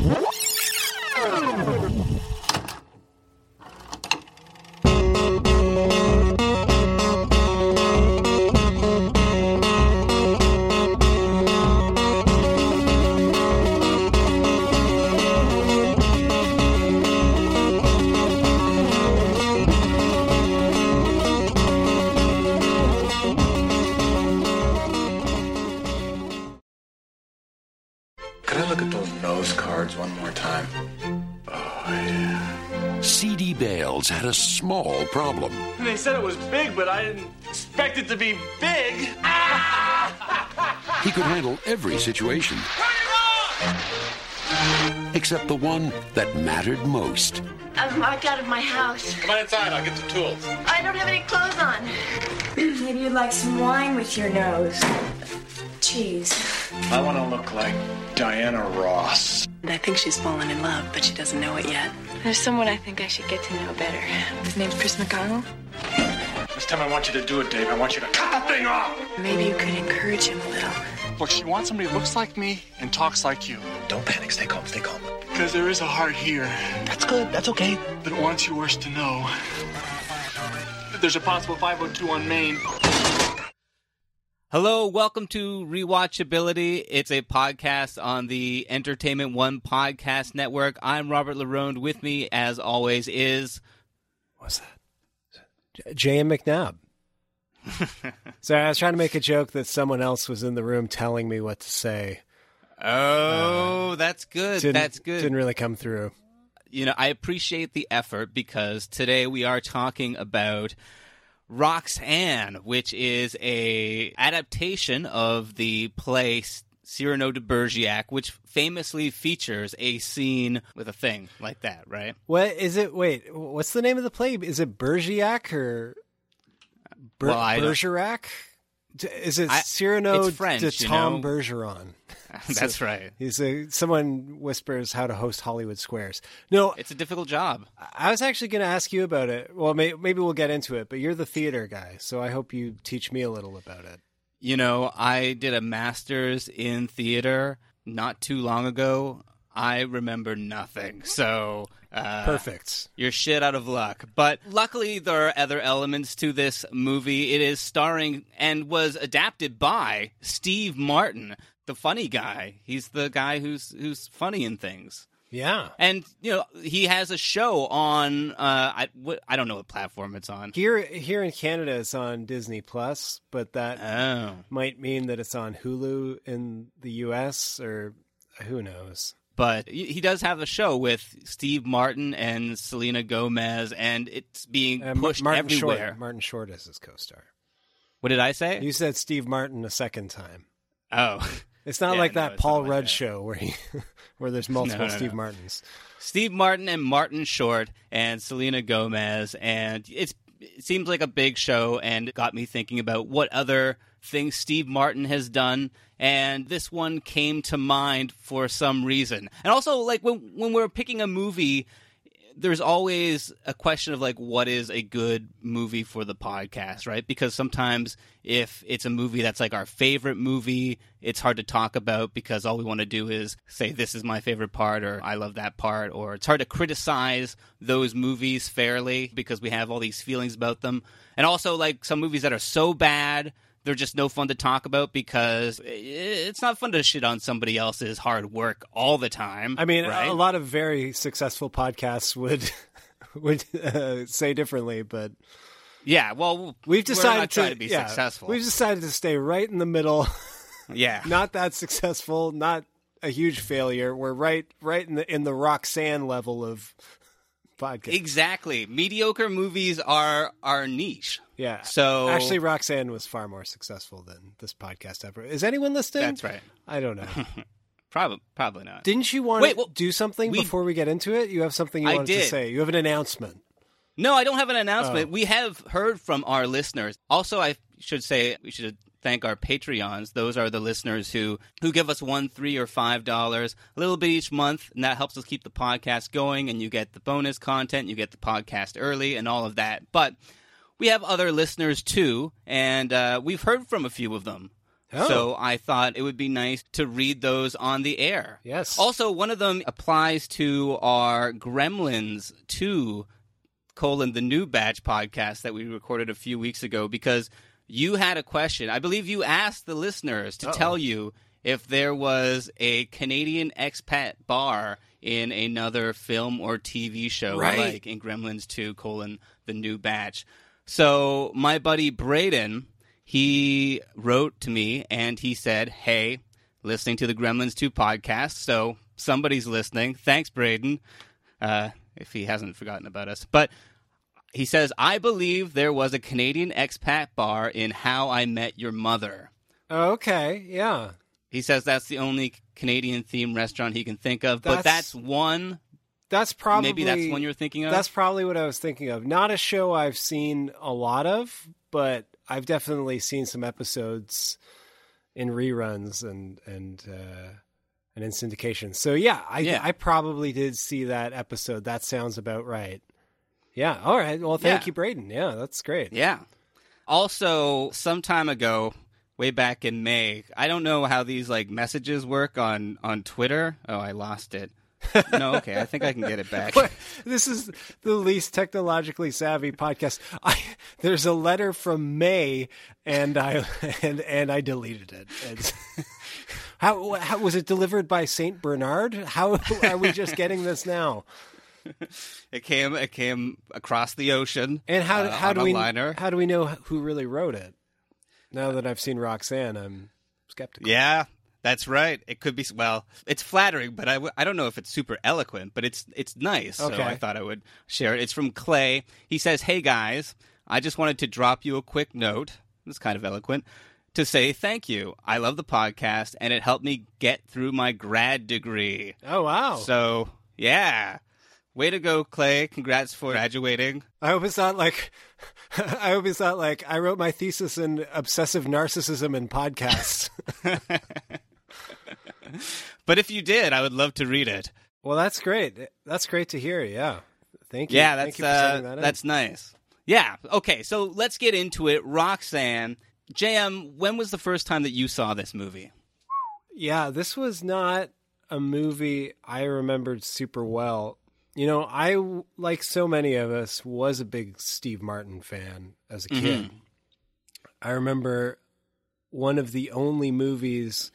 What? CD Bales had a small problem. They said it was big, but I didn't expect it to be big. He could handle every situation except the one that mattered most. I'm locked out of my house. Come on inside, I'll get the tools. I don't have any clothes on. Maybe you'd like some wine with your nose. Cheese. I want to look like Diana Ross. I think she's fallen in love, but she doesn't know it yet. There's someone I think I should get to know better. His name's Chris McConnell. This time I want you to do it, Dave. I want you to cut the thing off. Maybe you could encourage him a little. Look, she wants somebody who looks like me and talks like you. Don't panic. Stay calm. Stay calm. Because there is a heart here That's good. That's okay. that wants you worse to know. There's a possible 502 on Main. Hello, welcome to Rewatchability. It's a podcast on the Entertainment One Podcast Network. I'm Robert Larone. With me, as always, is What's that? J. M. McNabb. so I was trying to make a joke that someone else was in the room telling me what to say. Oh, uh, that's good. That's good. Didn't really come through. you know, I appreciate the effort because today we are talking about Roxanne, which is a adaptation of the play Cyrano de Bergerac, which famously features a scene with a thing like that, right? What is it? Wait, what's the name of the play? Is it Bergerac or Ber- Well, Bergerac? Is it I- Cyrano French, de you Tom know? Bergeron? That's right. He's a someone whispers how to host Hollywood Squares. No, It's a difficult job. I was actually going to ask you about it. Well, may, maybe we'll get into it. But you're the theater guy, so I hope you teach me a little about it. You know, I did a master's in theater not too long ago. I remember nothing. So, uh, Perfect. You're shit out of luck. But luckily, there are other elements to this movie. It is starring and was adapted by Steve Martin, the funny guy. He's the guy who's who's funny in things. Yeah. And you know, he has a show on. Uh, I don't know what platform it's on. Here, here in Canada, it's on Disney Plus, but that Oh, might mean that it's on Hulu in the U.S. or who knows. But he does have a show with Steve Martin and Selena Gomez, and it's being Uh, pushed Martin everywhere. Short. Martin Short is his co-star. What did I say? You said Steve Martin a second time. oh, It's not Yeah, like that it's Paul like Rudd that. show where he, where there's multiple No, no, Steve no. Martins. Steve Martin and Martin Short and Selena Gomez, and it's it seems like a big show, and got me thinking about what other things Steve Martin has done, and this one came to mind for some reason. And also, like when when we're picking a movie. There's always a question of like what is a good movie for the podcast, right? Because sometimes if it's a movie that's like our favorite movie, it's hard to talk about because all we want to do is say this is my favorite part or I love that part or it's hard to criticize those movies fairly because we have all these feelings about them. And also like some movies that are so bad they're just no fun to talk about because it's not fun to shit on somebody else's hard work all the time. I mean, right? a lot of very successful podcasts would would uh, say differently, but yeah, well, we've decided not to, to be yeah, successful. We've decided to stay right in the middle. yeah, not that successful, not a huge failure. We're right right in the in the Roxanne level of podcast. Exactly. Mediocre movies are our niche. Yeah. So actually, Roxanne was far more successful than this podcast ever. Is anyone listening? That's right. I don't know. Probably, probably not. Didn't you want Wait, to do something we- before we get into it? You have something you I wanted to say. You have an announcement. No, I don't have an announcement. Oh. We have heard from our listeners. Also, I should say we should thank our Patreons. Those are the listeners who who give us one, three, or five dollars, a little bit each month, and that helps us keep the podcast going. And you get the bonus content, you get the podcast early, and all of that. But we have other listeners too, and uh, we've heard from a few of them. Oh. So I thought it would be nice to read those on the air. Yes. Also, one of them applies to our Gremlins 2 colon the new batch podcast that we recorded a few weeks ago because you had a question. I believe you asked the listeners to Uh-oh. tell you if there was a Canadian expat bar in another film or TV show Right. like in Gremlins 2 colon the new batch. So my buddy Braden, he wrote to me and he said, "Hey, listening to the Gremlins 2 podcast, so somebody's listening. Thanks, Braden, uh, if he hasn't forgotten about us. But he says, I believe there was a Canadian expat bar in How I Met Your Mother. Okay. Yeah. He says that's the only Canadian themed restaurant he can think of, but That's- that's one. That's probably Maybe that's one you're thinking of? That's probably what I was thinking of. Not a show I've seen a lot of, but I've definitely seen some episodes in reruns and and uh, and in syndication. So yeah, I Yeah. I probably did see that episode. That sounds about right. Yeah. All right. Well, thank Yeah. you, Braden. Yeah, that's great. Yeah. Also, some time ago, way back in May, I don't know how these like messages work on on Twitter. Oh, I lost it. No, okay, I think I can get it back. This is the least technologically savvy podcast. I, there's a letter from May, and I and and I deleted it. It's, how, how was it delivered by Saint Bernard? How are we just getting this now? It came it came across the ocean. And how uh, how do we liner. how do we know who really wrote it? Now that I've seen Roxanne, I'm skeptical. Yeah, that's right. It could be well. It's flattering, but I, w- I don't know if it's super eloquent. But it's it's nice. So I thought I would share it. It's from Clay. He says, "Hey guys, I just wanted to drop you a quick note. It's kind of eloquent." To say thank you. I love the podcast, and it helped me get through my grad degree. Oh wow! So, yeah. Way to go, Clay. Congrats for graduating. I hope it's not like I hope it's not like I wrote my thesis in obsessive narcissism and podcasts. But if you did, I would love to read it. well, that's great. That's great to hear. Yeah, thank you. Yeah, that's you for uh, that that's nice. Yeah. Okay, so let's get into it. Roxanne, JM, when was the first time that you saw this movie? Yeah, this was not a movie I remembered super well. You know, I, like so many of us, was a big Steve Martin fan as a kid. Mm-hmm. I remember one of the only movies.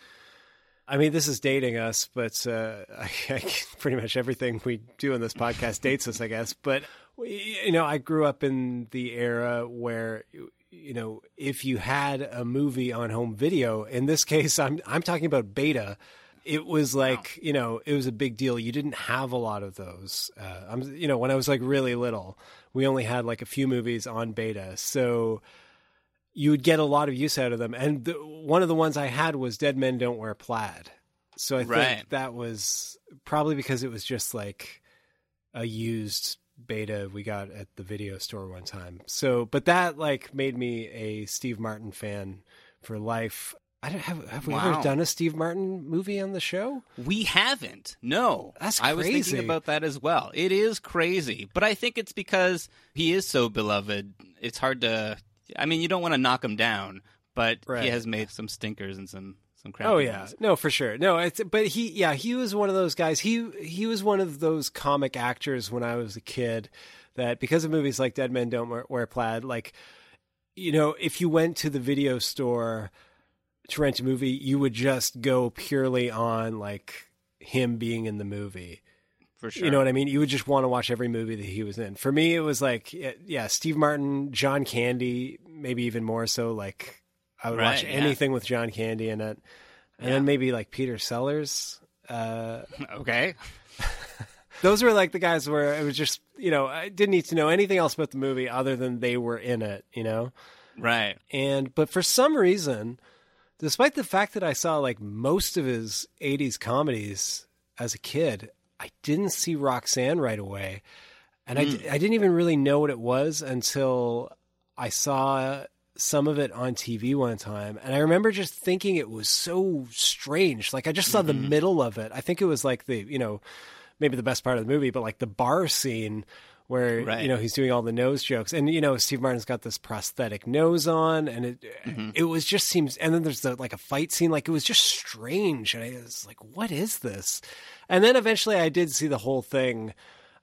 I mean, this is dating us, but uh, I, I, pretty much everything we do in this podcast dates us, I guess. But you know, I grew up in the era where you know, if you had a movie on home video, in this case, I'm I'm talking about beta. It was like you know, it was a big deal. You didn't have a lot of those. Uh, I'm you know, when I was like really little, we only had like a few movies on beta, so you would get a lot of use out of them. And the, one of the ones I had was Dead Men Don't Wear Plaid. So I Right. think that was probably because it was just like a used beta we got at the video store one time. So, but that like made me a Steve Martin fan for life. I don't have have we Wow. ever done a Steve Martin movie on the show? We haven't. No. That's I was thinking about that as well. It is crazy, but I think it's because he is so beloved. It's hard to I mean, you don't want to knock him down, but Right. he has made some stinkers and some some crappy Oh yeah, ones. no, for sure. No, it's but he, yeah, he was one of those guys. He he was one of those comic actors when I was a kid. That because of movies like Dead Men Don't Wear, Wear Plaid, like you know, if you went to the video store to rent a movie, you would just go purely on like him being in the movie. For sure. You know what I mean? You would just want to watch every movie that he was in. For me, it was like, yeah, Steve Martin, John Candy, maybe even more so. Like, I would watch Right, yeah. anything with John Candy in it, and then maybe like Peter Sellers. Uh, okay. those were like the guys where it was just you know I didn't need to know anything else about the movie other than they were in it, you know. Right. And but for some reason, despite the fact that I saw like most of his '80s comedies as a kid, I didn't see Roxanne right away, and I hmm. I didn't even really know what it was until I saw some of it on TV one time, and I remember just thinking it was so strange. Like I just saw the mm-hmm. middle of it. I think it was like the you know maybe the best part of the movie, but like the bar scene where Right. you know he's doing all the nose jokes, and you know Steve Martin's got this prosthetic nose on, and it mm-hmm. it was just seems, and then there's the, like a fight scene, like it was just strange, and I was like, what is this? And then eventually I did see the whole thing.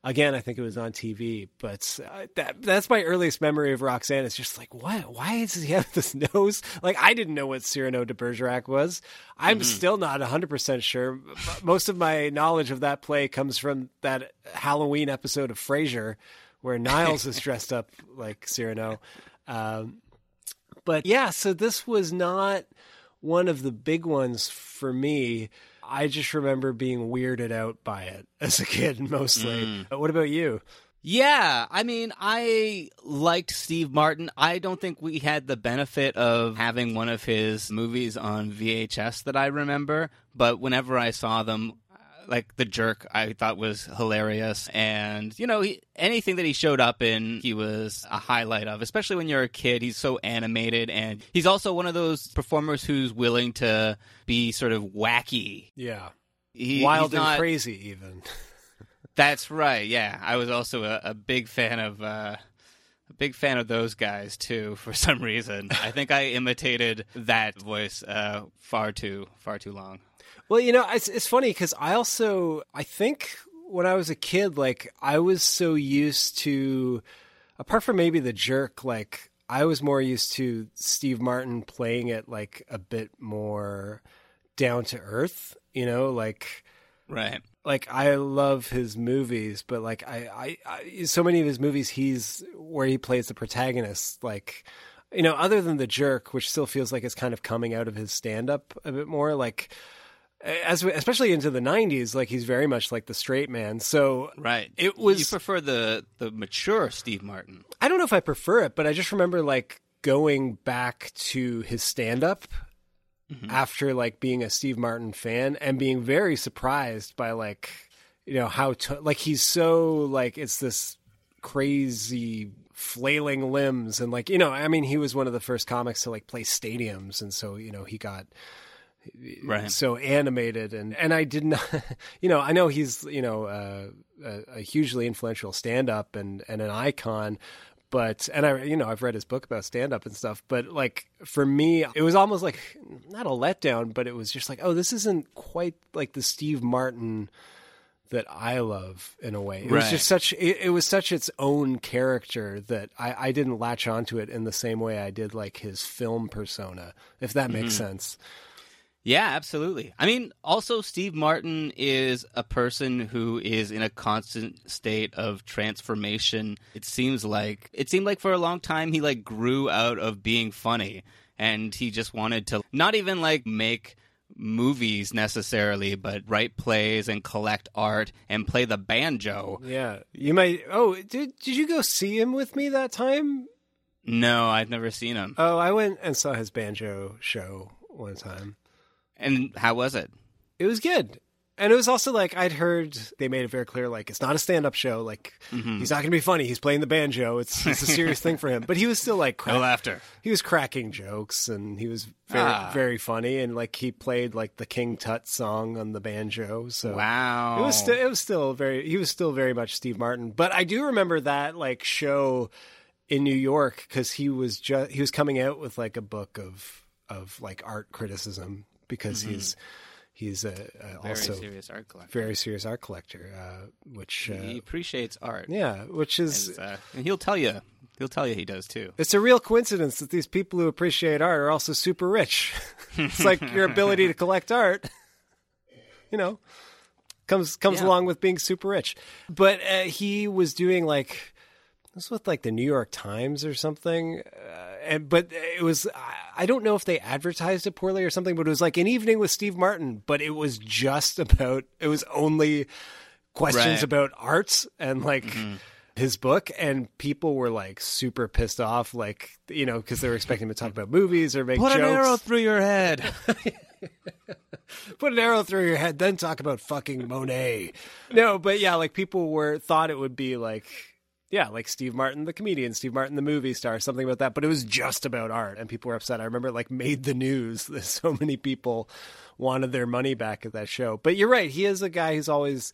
Again, I think it was on TV, but uh, that that's my earliest memory of Roxanne. It's just like, what? Why does he have this nose? Like, I didn't know what Cyrano de Bergerac was. I'm still not 100% sure. Most of my knowledge of that play comes from that Halloween episode of Frasier where Niles is dressed up like Cyrano. Um, but yeah, so this was not one of the big ones for me. I just remember being weirded out by it as a kid mostly. Mm. But what about you? Yeah, I mean, I liked Steve Martin. I don't think we had the benefit of having one of his movies on VHS that I remember, but whenever I saw them, like The Jerk, I thought was hilarious. And, you know, he, anything that he showed up in, he was a highlight of, especially when you're a kid. He's so animated, and he's also one of those performers who's willing to be sort of wacky. Yeah. He, Wild not- and crazy, even. That's right. Yeah, I was also a, a big fan of uh, a big fan of those guys too. For some reason, I think I imitated that voice uh, far too far too long. Well, you know, it's it's funny because I also I think when I was a kid, like I was so used to, apart from maybe the jerk, like I was more used to Steve Martin playing it like a bit more down to earth. You know, like Right. like I love his movies, but like I, I, I so many of his movies, he's where he plays the protagonist. Like, you know, other than the jerk, which still feels like it's kind of coming out of his stand up a bit more. Like, as especially into the '90s, like he's very much like the straight man. So Right. It was- You prefer the the mature Steve Martin. I don't know if I prefer it, but I just remember like going back to his stand up mm-hmm. after like being a Steve Martin fan and being very surprised by like you know how to, like he's so like it's this crazy flailing limbs and like you know I mean he was one of the first comics to like play stadiums and so you know he got Right. so animated and and I did not you know I know he's you know uh, a, a hugely influential stand up and and an icon but and I you know I've read his book about stand up and stuff but like for me it was almost like not a letdown but it was just like oh this isn't quite like the Steve Martin that I love in a way. It was just such it, it was such its own character that I, I didn't latch onto it in the same way I did like his film persona, if that makes sense. Yeah, absolutely. I mean, also Steve Martin is a person who is in a constant state of transformation. It seems like it seemed like for a long time he like grew out of being funny and he just wanted to not even like make movies necessarily, but write plays and collect art and play the banjo. Yeah, you might. Oh, did did you go see him with me that time? No, I've never seen him. Oh, I went and saw his banjo show one time. And how was it? It was good. And it was also like I'd heard they made it very clear, like it's not a stand-up show. Like he's not going to be funny. He's playing the banjo. It's it's a serious thing for him. But he was still like crack- No laughter. He was cracking jokes, and he was very Ah. very funny. And like he played like the King Tut song on the banjo. So Wow. it was still it was still very he was still very much Steve Martin. But I do remember that like show in New York because he was just he was coming out with like a book of of like art criticism because he's he's a, a Mm-hmm. Very serious art collector. very serious art collector, uh, which he uh, appreciate art. yeah, which is Is, uh, and he'll tell you. He'll tell you he does too. it's a real coincidence that these people who appreciate art are also super rich. it's like your ability to collect art, you know, comes comes Yeah. along with being super rich. But uh, he was doing like this was with like the New York Times or something, uh, and but it was I- don't know if they advertised it poorly or something, but it was like an evening with Steve Martin, but it was just about it was only questions Right. about arts and like mm-hmm. his book, and people were like super pissed off, like you know, because they were expecting him to talk about movies or make Put jokes. an arrow through your head. Put an arrow through your head, then talk about fucking Monet. No, but yeah, like people were thought it would be like yeah, like Steve Martin, the comedian, Steve Martin, the movie star, something about that. But it was just about art, and people were upset. I remember it like made the news that so many people wanted their money back at that show. But you're right, he is a guy who's always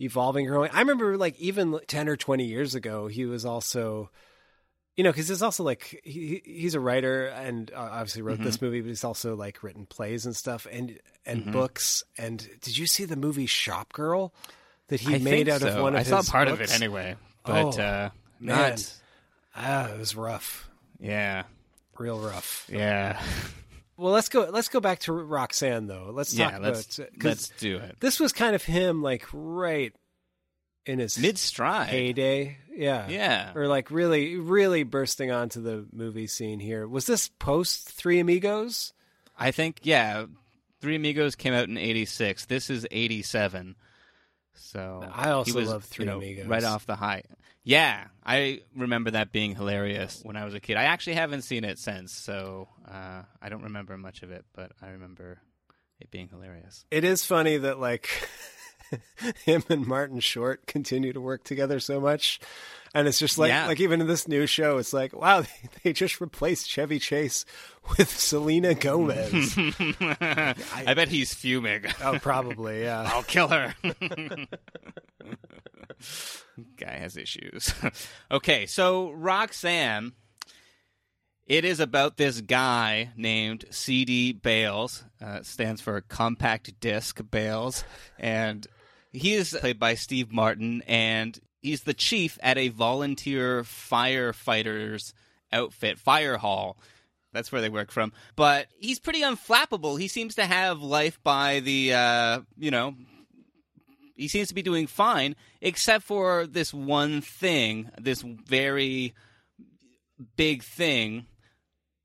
evolving, growing. I remember like even ten or twenty years ago, he was also. You know, because he's also like he he's a writer and uh, obviously wrote Mm-hmm. this movie, but he's also like written plays and stuff and and books. And did you see the movie Shop Girl that he I made out of one of I saw his part of it anyway, but Oh, uh, man. not. Ah, it was rough, Yeah, real rough. yeah, Well, let's go. Let's go back to Roxanne though. Let's talk yeah. Let's about let's do it. this was kind of him, like right in his Mid stride. heyday. Yeah, Yeah. or like really, really bursting onto the movie scene here. Was this post Three Amigos? I think yeah. Three Amigos came out in '86. This is '87. So I also was, love Three you know, Amigos. Right off the high. Yeah, I remember that being hilarious when I was a kid. I actually haven't seen it since, so uh, I don't remember much of it, but I remember it being hilarious. It is funny that like him and Martin Short continue to work together so much. And it's just like Yeah. like even in this new show, it's like, wow, they, they just replaced Chevy Chase with Selena Gomez. I bet he's fuming. oh, probably, yeah. I'll kill her. Guy has issues. okay, so Roxanne, it is about this guy named CD Bales. Uh, stands for Compact Disc Bales, and he is played by Steve Martin, and he's the chief at a volunteer firefighters outfit, fire hall. That's where they work from. But he's pretty unflappable. He seems to have life by the, uh, you know, he seems to be doing fine, except for this one thing, this very big thing,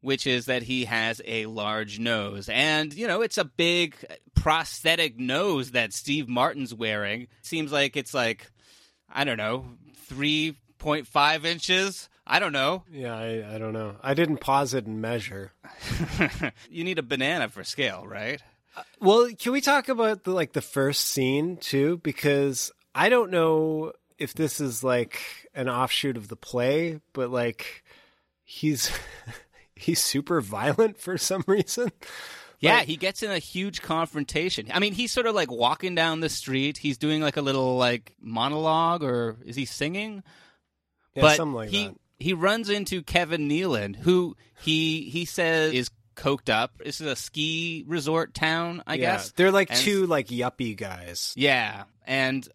which is that he has a large nose. And, you know, it's a big prosthetic nose that Steve Martin's wearing. Seems like it's like, I don't know, 3.5 inches. I don't know. Yeah, I, I don't know. I didn't pause it and measure. you need a banana for scale, right? Uh, well, can we talk about the like the first scene too? Because I don't know if this is like an offshoot of the play, but like he's he's super violent for some reason. Yeah, Like- he gets in a huge confrontation. I mean, he's sort of like walking down the street. He's doing like a little like monologue, or is he singing? Yeah, but something like he that. he runs into Kevin Nealon, who he he says is coked up. This is a ski resort town, I yeah, guess. they're like And- two like yuppie guys. Yeah, and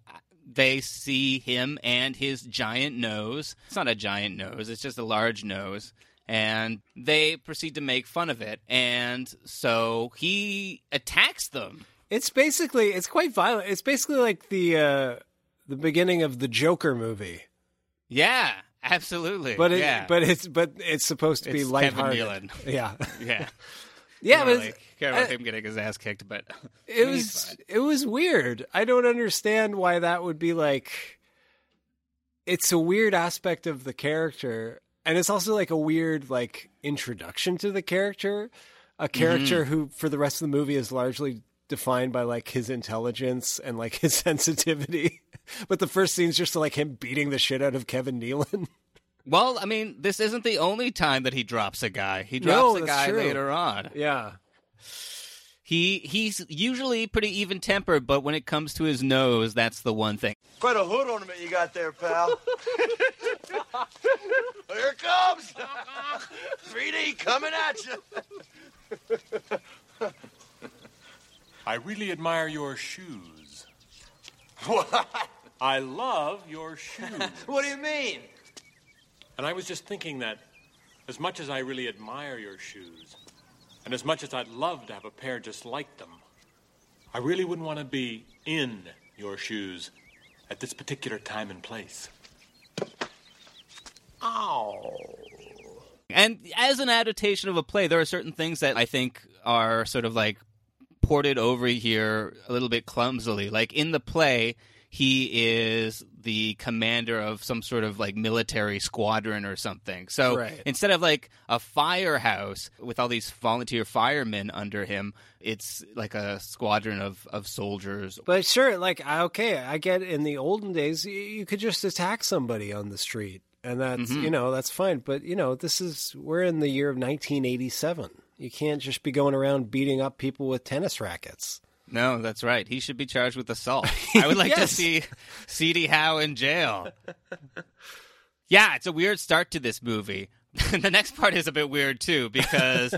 they see him and his giant nose. It's not a giant nose; it's just a large nose. And they proceed to make fun of it, and so he attacks them. It's basically it's quite violent. It's basically like the uh the beginning of the Joker movie. Yeah, absolutely. But it, yeah. but it's but it's supposed to be It's Kevin lighthearted. Nealon. Yeah. yeah, Yeah, Not but really care about I- him getting his ass kicked, but it was it was weird. I don't understand why that would be like it's a weird aspect of the character and it's also like a weird like introduction to the character. A character Mm-hmm. who for the rest of the movie is largely defined by like his intelligence and like his sensitivity. but the first scene's just like him beating the shit out of Kevin Nealon. Well, I mean, this isn't the only time that he drops a guy. He No, drops a guy true. later on. yeah. He he's usually pretty even tempered, but when it comes to his nose, that's the one thing. Quite a hood ornament you got there, pal. Here it comes. 3D coming at you. I really admire your shoes. What? I love your shoes. What do you mean? and I was just thinking that as much as I really admire your shoes, and as much as I'd love to have a pair just like them, I really wouldn't want to be in your shoes at this particular time and place. Oh. And as an adaptation of a play, there are certain things that I think are sort of like ported over here a little bit clumsily. Like in the play, he is the commander of some sort of like military squadron or something. So Right. instead of like a firehouse with all these volunteer firemen under him, it's like a squadron of, of soldiers. But sure, like okay, I get in the olden days you could just attack somebody on the street, and that's Mhm. you know that's fine. But you know this is we're in the year of 1987. You can't just be going around beating up people with tennis rackets. No, that's right. He should be charged with assault. I would like to see C.D. Howe in jail. Yeah, it's a weird start to this movie. the next part is a bit weird too because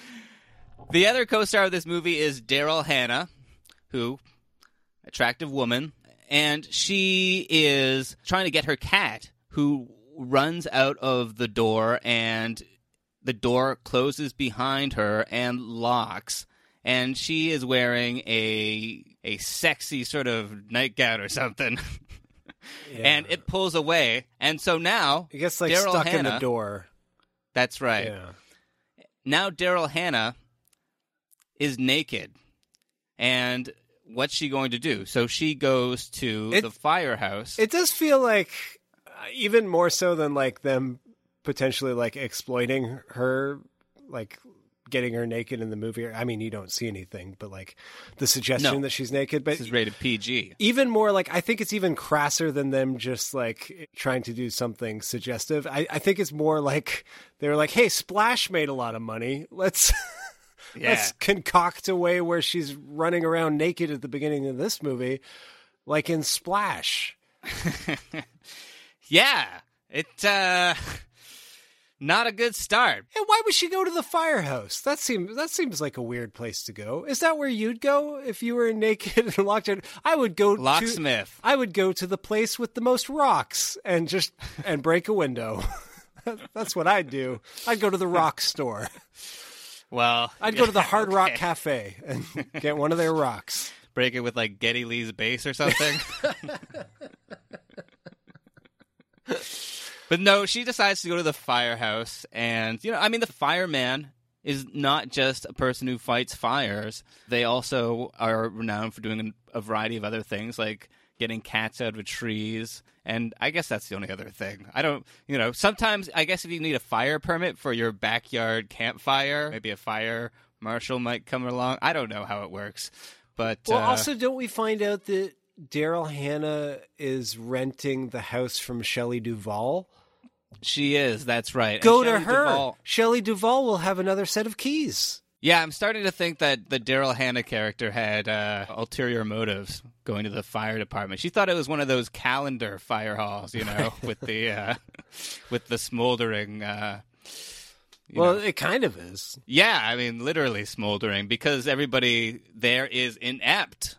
the other co-star of this movie is Daryl Hannah, who attractive woman, and she is trying to get her cat who runs out of the door and the door closes behind her and locks and she is wearing a a sexy sort of nightgown or something. And it pulls away. And so now I guess like Daryl stuck in the Hannah- door. that's right. Yeah. now Daryl Hannah is naked. And what's she going to do? So she goes to It- the firehouse. It does feel like uh, even more so than like them potentially like exploiting her, like getting her naked in the movie. I mean, you don't see anything, but like the suggestion No. that she's naked. But this is rated PG even more like I think it's even crasser than them just like trying to do something suggestive. I, I think it's more like they were like, "Hey, Splash made a lot of money. Let's Yeah. let's concoct a way where she's running around naked at the beginning of this movie, like in Splash." yeah it uh not a good start And why would she go to the firehouse? That seems that seems like a weird place to go. Is that where you'd go if you were naked and locked in? I would go to Locksmith. I would go to the place with the most rocks and just and break a window. That's what I'd do. I'd go to the rock store. well I'd go to the yeah, Hard Rock. Cafe and get one of their rocks. break it with like Geddy Lee's bass or something. But no, she decides to go to the firehouse, and you know, I mean, the fireman is not just a person who fights fires. They also are renowned for doing a variety of other things, like getting cats out of trees. And I guess that's the only other thing. I don't, you know, sometimes I guess if you need a fire permit for your backyard campfire, maybe a fire marshal might come along. I don't know how it works. But Well, uh, also, don't we find out that Daryl Hannah is renting the house from Shelley Duvall? She is. That's right. Go to her. Duvall- Shelley Duvall will have another set of keys. yeah, I'm starting to think that the Daryl Hannah character had uh, ulterior motives going to the fire department. She thought it was one of those calendar fire halls, you know, with the uh, with the smoldering. Uh, Well, know. it kind of is. yeah, I mean, literally smoldering because everybody there is inept.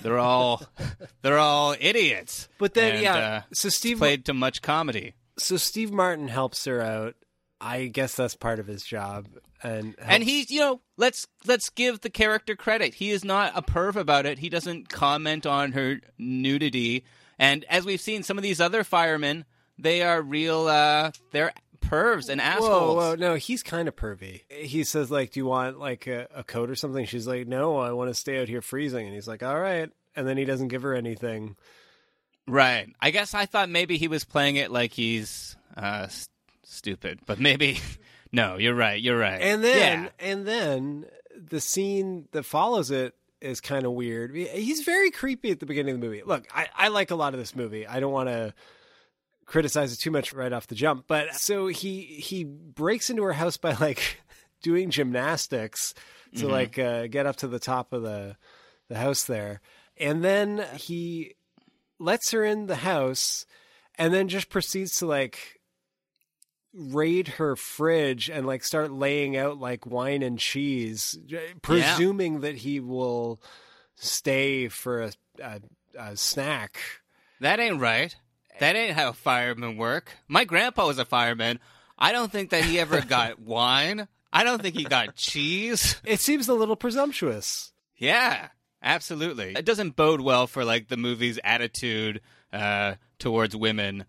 they're all they're all idiots. But then, And, yeah, uh, so Steve- played to much comedy. So Steve Martin helps her out. I guess that's part of his job, and And he's, you know, let's let's give the character credit. He is not a perv about it. He doesn't comment on her nudity. And as we've seen, some of these other firemen, they are real. uh They're pervs and assholes. Whoa, whoa, no, he's kind of pervy. He says like, "Do you want like a, a coat or something?" She's like, "No, I want to stay out here freezing." And he's like, "All right." And then he doesn't give her anything. Right. I guess I thought maybe he was playing it like he's uh s- stupid, but maybe no. You're right. You're right. And then, Yeah. and then the scene that follows it is kind of weird. He's very creepy at the beginning of the movie. Look, I, I like a lot of this movie. I don't want to criticize it too much right off the jump, but so he he breaks into her house by like doing gymnastics to Mhm. like uh, get up to the top of the the house there, and then he lets her in the house, and then just proceeds to like raid her fridge and like start laying out like wine and cheese, presuming that he will stay for a, a, a snack. That ain't right. That ain't how firemen work. My grandpa was a fireman. I don't think that he ever got wine. I don't think he got cheese. It seems a little presumptuous. Yeah, absolutely. It doesn't bode well for like the movie's attitude uh, towards women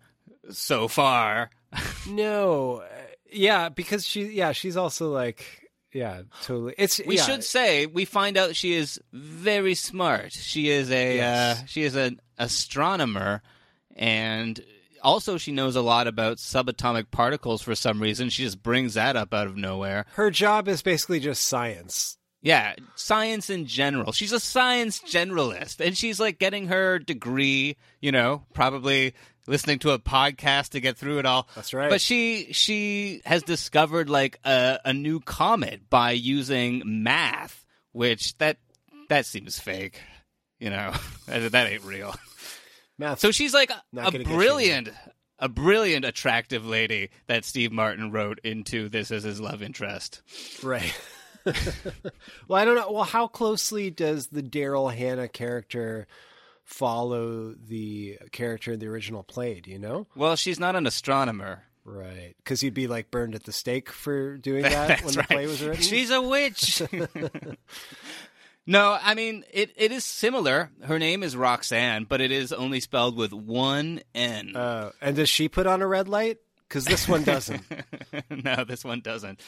so far. No, uh, yeah, because she, yeah, she's also like, Yeah, totally. It's We yeah, should say we find out she is very smart. She is a Yes. uh, she is an astronomer, and also she knows a lot about subatomic particles for some reason. She just brings that up out of nowhere. her job is basically just science. Yeah, science in general. She's a science generalist, and she's like getting her degree. You know, probably listening to a podcast to get through it all. That's right. But she she has discovered like a, a new comet by using math, which that that seems fake. You know, that, that ain't real. Math. So she's like a gonna get you brilliant, a brilliant, attractive lady that Steve Martin wrote into this as his love interest. Right. well, I don't know. Well, how closely does the Daryl Hannah character follow the character in the original play? Do you know? Well, she's not an astronomer. Right. Because you'd be like burned at the stake for doing that when the right. play was written. She's a witch. no, I mean it. It is similar. Her name is Roxanne, but it is only spelled with one N. Uh, and does she put on a red light? Because this one doesn't. no, this one doesn't.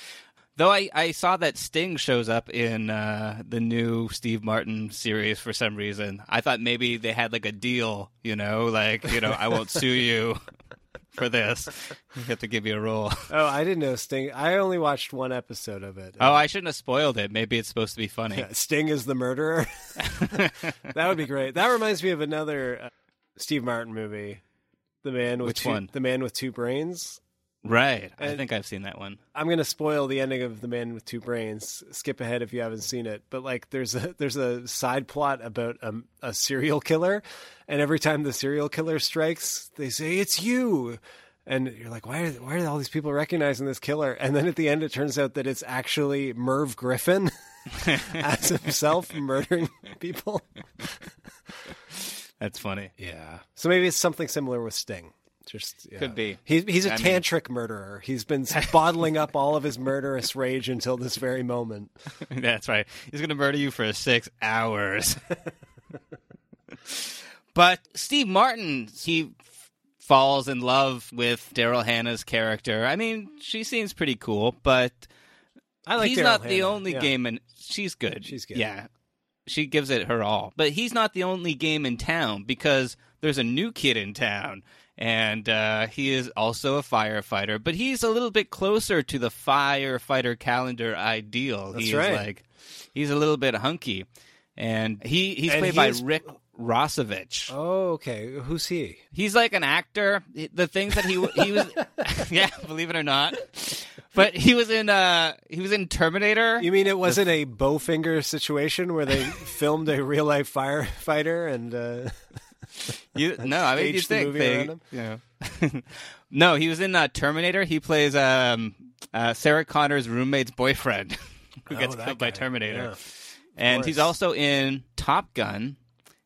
Though I, I saw that Sting shows up in uh, the new Steve Martin series for some reason. I thought maybe they had like a deal, you know, like you know I won't sue you for this. You have to give me a role. oh, I didn't know Sting. I only watched one episode of it. Oh, I shouldn't have spoiled it. Maybe it's supposed to be funny. Yeah, Sting is the murderer. that would be great. That reminds me of another uh, Steve Martin movie, The Man with Which two, one? The Man with Two Brains. Right. I think I've seen that one. I'm gonna spoil the ending of The Man with Two Brains. Skip ahead if you haven't seen it. But like, there's a there's a side plot about a, a serial killer, and every time the serial killer strikes, they say it's you. And you're like, why are why are all these people recognizing this killer? And then at the end, it turns out that it's actually Merv Griffin as himself murdering people. That's funny. Yeah. So maybe it's something similar with Sting. Just yeah. Could be. He's he's a I mean- tantric murderer. He's been bottling up all of his murderous rage until this very moment. That's right. He's going to murder you for six hours. but Steve Martin, he falls in love with Daryl Hannah's character. I mean, she seems pretty cool, but I like he's Daryl not the only yeah. game in. She's good. She's good. Yeah, she gives it her all. But he's not the only game in town because there's a new kid in town. And uh, he is also a firefighter, but he's a little bit closer to the firefighter calendar ideal. That's he's right. like he's a little bit hunky, and he he's And played he by is- Rick Rossovich. Oh, okay. Who's he? He's like an actor. The things that he he was, yeah, believe it or not, but he was in uh he was in Terminator. You mean it wasn't a Bowfinger situation where they filmed a real life firefighter and uh, You, no, I mean you the think they, you no, he was in uh, Terminator. He plays um, uh, Sarah Connor's roommate's boyfriend, who Oh, gets killed by. Terminator. Yeah. and he's also in Top Gun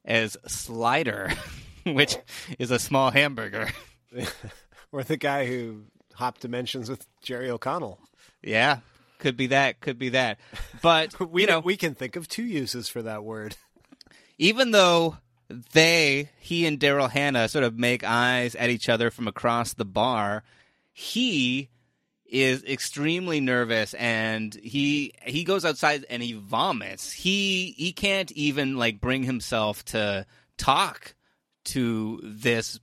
as Slider, which is a small hamburger. or the guy who hopped dimensions with Jerry O'Connell? yeah, could be that. Could be that. But We you know, we can think of two uses for that word. even though they, he and Daryl Hannah, sort of make eyes at each other from across the bar, he is extremely nervous and he he goes outside and he vomits. He he can't even like bring himself to talk to this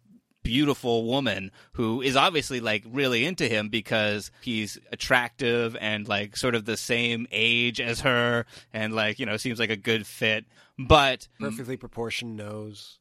beautiful woman who is obviously like really into him because he's attractive and like sort of the same age as her and like you know seems like a good fit but Perfectly proportioned nose.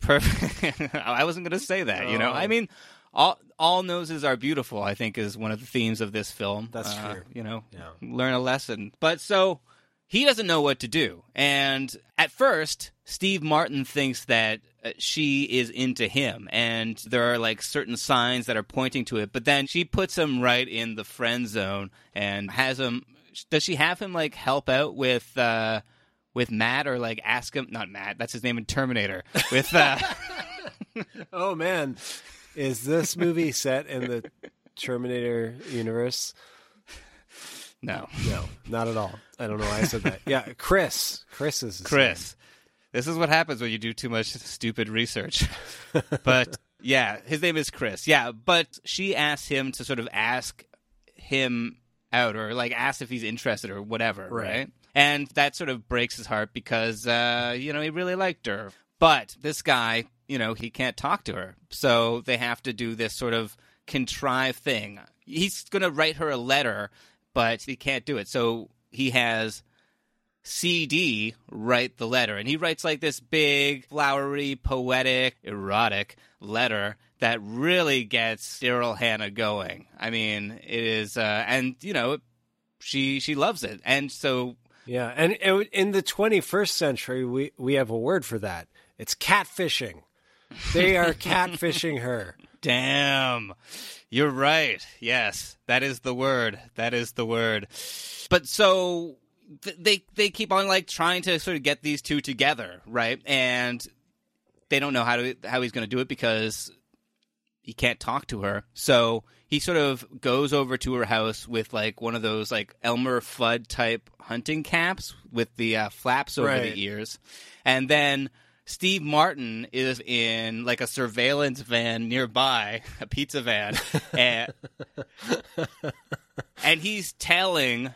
perfect i wasn't going to say that you know Oh. i mean all all noses are beautiful i think is one of the themes of this film That's Uh, true. you know Yeah. learn a lesson but so he doesn't know what to do and at first steve martin thinks that uh, she is into him and there are like certain signs that are pointing to it but then she puts him right in the friend zone and has him does she have him like help out with uh with Matt or like ask him not Matt that's his name in Terminator with uh Oh man, is this movie set in the Terminator universe? No No, not at all. I don't know why I said that. Yeah, Chris. Chris is Chris. This is what happens when you do too much stupid research. but yeah, his name is Chris. Yeah, but she asks him to sort of ask him out or like ask if he's interested or whatever, right? Right. And that sort of breaks his heart because uh, you know he really liked her, but this guy, you know, he can't talk to her, so they have to do this sort of contrived thing. He's going to write her a letter, but he can't do it, so he has CD write the letter. And he writes like this big, flowery, poetic, erotic letter that really gets Daryl Hannah going. I mean, it is, uh, and you know, she she loves it, and so Yeah, and in the 21st century, we we have a word for that. It's catfishing. They are catfishing her. Damn. You're right. Yes, that is the word. That is the word. But so th- they they keep on like trying to sort of get these two together, right? And they don't know how to how he's going to do it because he can't talk to her. So he sort of goes over to her house with like one of those like Elmer Fudd type hunting caps with the uh, flaps over Right. the ears, and then Steve Martin is in like a surveillance van nearby, a pizza van, and, and he's telling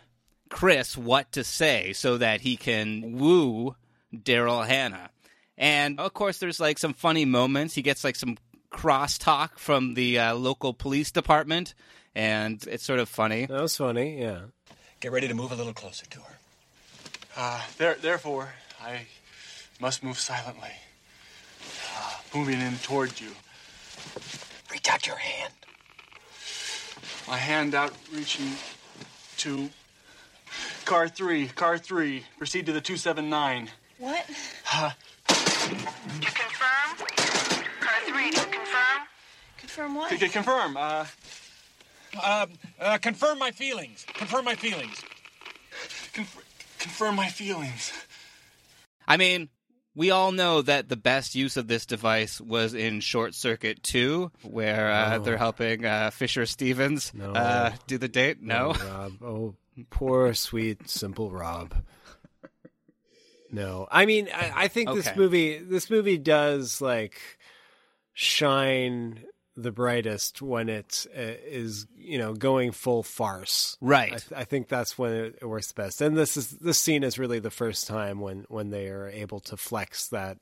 Chris what to say so that he can woo Daryl Hannah. And of course, there's like some funny moments. He gets like some crosstalk from the uh, local police department, and it's sort of funny. That was funny, yeah. Get ready to move a little closer to her. Uh, there, therefore, I must move silently, uh, moving in toward you. Reach out your hand. My hand out, reaching to car three. Car three. Proceed to the two seven nine. What? Uh, To confirm? Car three, to confirm? Confirm what? c- c- confirm. Uh, Uh, uh, confirm my feelings. Confirm my feelings. conf- confirm my feelings. I mean, we all know that the best use of this device was in Short Circuit 2, where uh, No. they're helping uh, Fisher Stevens No. uh, do the date. No. Oh, Rob. Oh, poor, sweet, simple Rob. No, I mean, I, I think this movie, this movie does like shine the brightest when it uh, is, you know, going full farce. Right. I, th- I think that's when it, it works the best. And this is this scene is really the first time when when they are able to flex that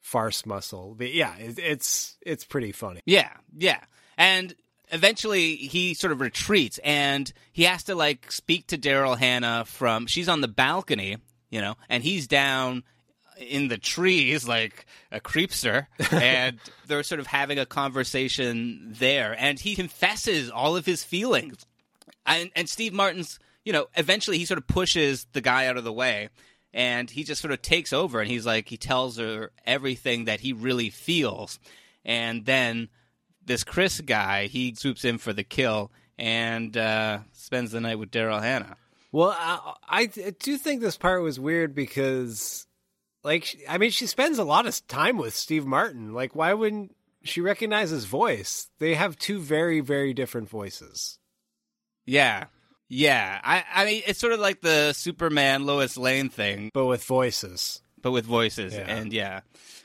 farce muscle. But yeah, it, it's it's pretty funny. Yeah, yeah. And eventually he sort of retreats and he has to like speak to Daryl Hannah from she's on the balcony, you know, and he's down in the trees like a creepster and they're sort of having a conversation there and he confesses all of his feelings. And and Steve Martin's, you know, eventually he sort of pushes the guy out of the way and he just sort of takes over and he's like he tells her everything that he really feels. And then this Chris guy, he swoops in for the kill and uh, spends the night with Daryl Hannah. Well, I, I do think this part was weird because, like, I mean, she spends a lot of time with Steve Martin. Like, why wouldn't she recognize his voice? They have two very, very different voices. Yeah. Yeah. I, I mean, it's sort of like the Superman Lois Lane thing, but with voices. But with voices. Yeah. And yeah.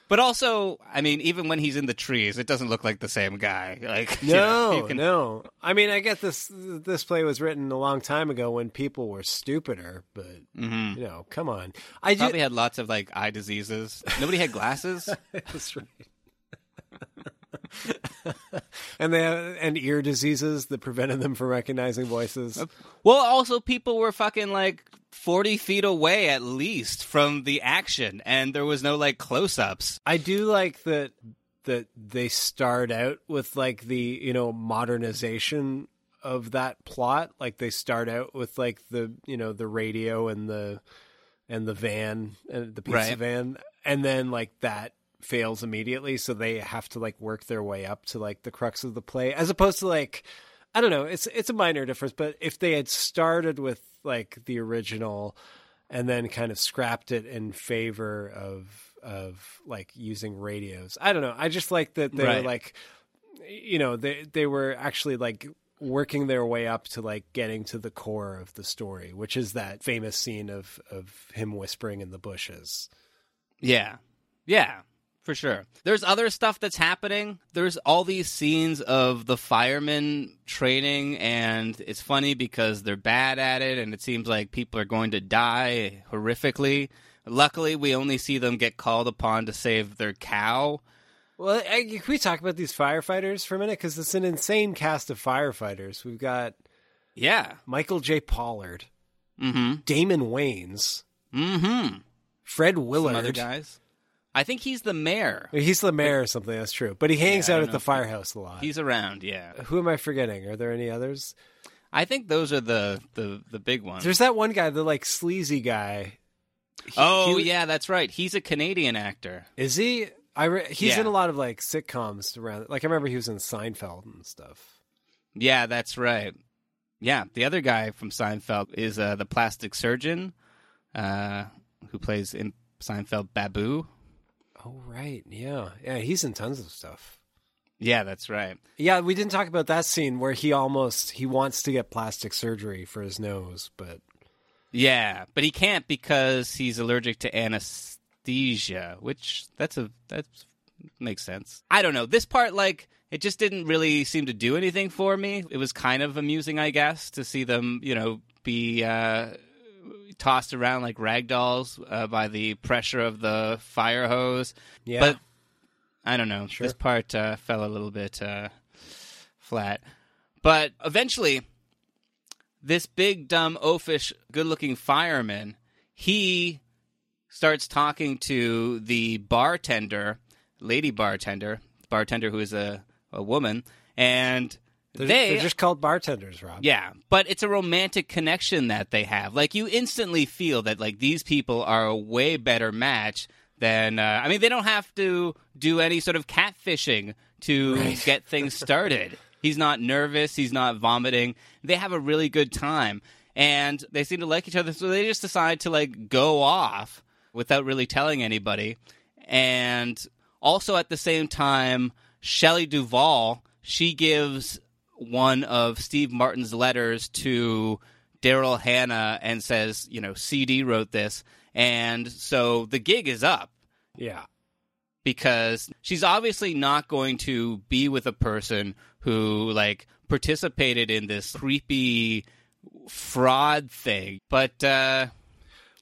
But also, I mean, even when he's in the trees, it doesn't look like the same guy. Like, you know, No, you can- no. I mean, I get this. This play was written a long time ago when people were stupider, but Mhm. you know, come on. I probably had lots of like eye diseases. Nobody had glasses. That's right. and they have, and ear diseases that prevented them from recognizing voices. Well, also people were fucking like forty feet away at least from the action, and there was no like close-ups. I do like that that they start out with like the you know modernization of that plot. Like they start out with like the you know the radio and the and the van and the pizza Right. van, and then like that fails immediately, so they have to like work their way up to like the crux of the play, as opposed to like I don't know. It's it's a minor difference, but if they had started with like the original and then kind of scrapped it in favor of of like using radios. I don't know. I just like that they were Right. like you know, they they were actually like working their way up to like getting to the core of the story, which is that famous scene of of him whispering in the bushes. Yeah, yeah, for sure. There's other stuff that's happening. There's all these scenes of the firemen training, and it's funny because they're bad at it, and it seems like people are going to die horrifically. Luckily, we only see them get called upon to save their cow. Well, I, can we talk about these firefighters for a minute? Because it's an insane cast of firefighters. We've got yeah Michael J. Pollard, mm-hmm. Damon Wayans, mm-hmm. Fred Willard. Some other guys. I think he's the mayor. He's the mayor or something. That's true. But he hangs Yeah, I out don't at know the if- firehouse a lot. He's around, yeah. Who am I forgetting? Are there any others? I think those are the the, the big ones. There's that one guy, the like sleazy guy. Oh he- yeah, that's right. He's a Canadian actor. Is he? I re- he's Yeah. in a lot of like sitcoms around. Like I remember he was in Seinfeld and stuff. Yeah, that's right. Yeah, the other guy from Seinfeld is uh, the plastic surgeon uh, who plays in Seinfeld Babu. Oh right, yeah, yeah. He's in tons of stuff. Yeah, that's right. Yeah, we didn't talk about that scene where he almost he wants to get plastic surgery for his nose, but Yeah, but he can't because he's allergic to anesthesia, which that's a that makes sense. I don't know. This part like it just didn't really seem to do anything for me. It was kind of amusing, I guess, to see them, you know, be uh tossed around like rag dolls uh, by the pressure of the fire hose. Yeah. But I don't know. Sure. This part uh, fell a little bit uh, flat. But eventually, this big, dumb, oafish, good looking fireman, he starts talking to the bartender, lady bartender, bartender who is a, a woman, and they're, they they're just called bartenders, Rob. yeah, but it's a romantic connection that they have. Like you instantly feel that like these people are a way better match than uh, I mean they don't have to do any sort of catfishing to Right. get things started. he's not nervous, he's not vomiting. They have a really good time and they seem to like each other so they just decide to like go off without really telling anybody. And also at the same time Shelley Duvall, she gives one of Steve Martin's letters to Daryl Hannah and says, you know, CD wrote this. And so the gig is up yeah. because she's obviously not going to be with a person who, like, participated in this creepy fraud thing. But, uh,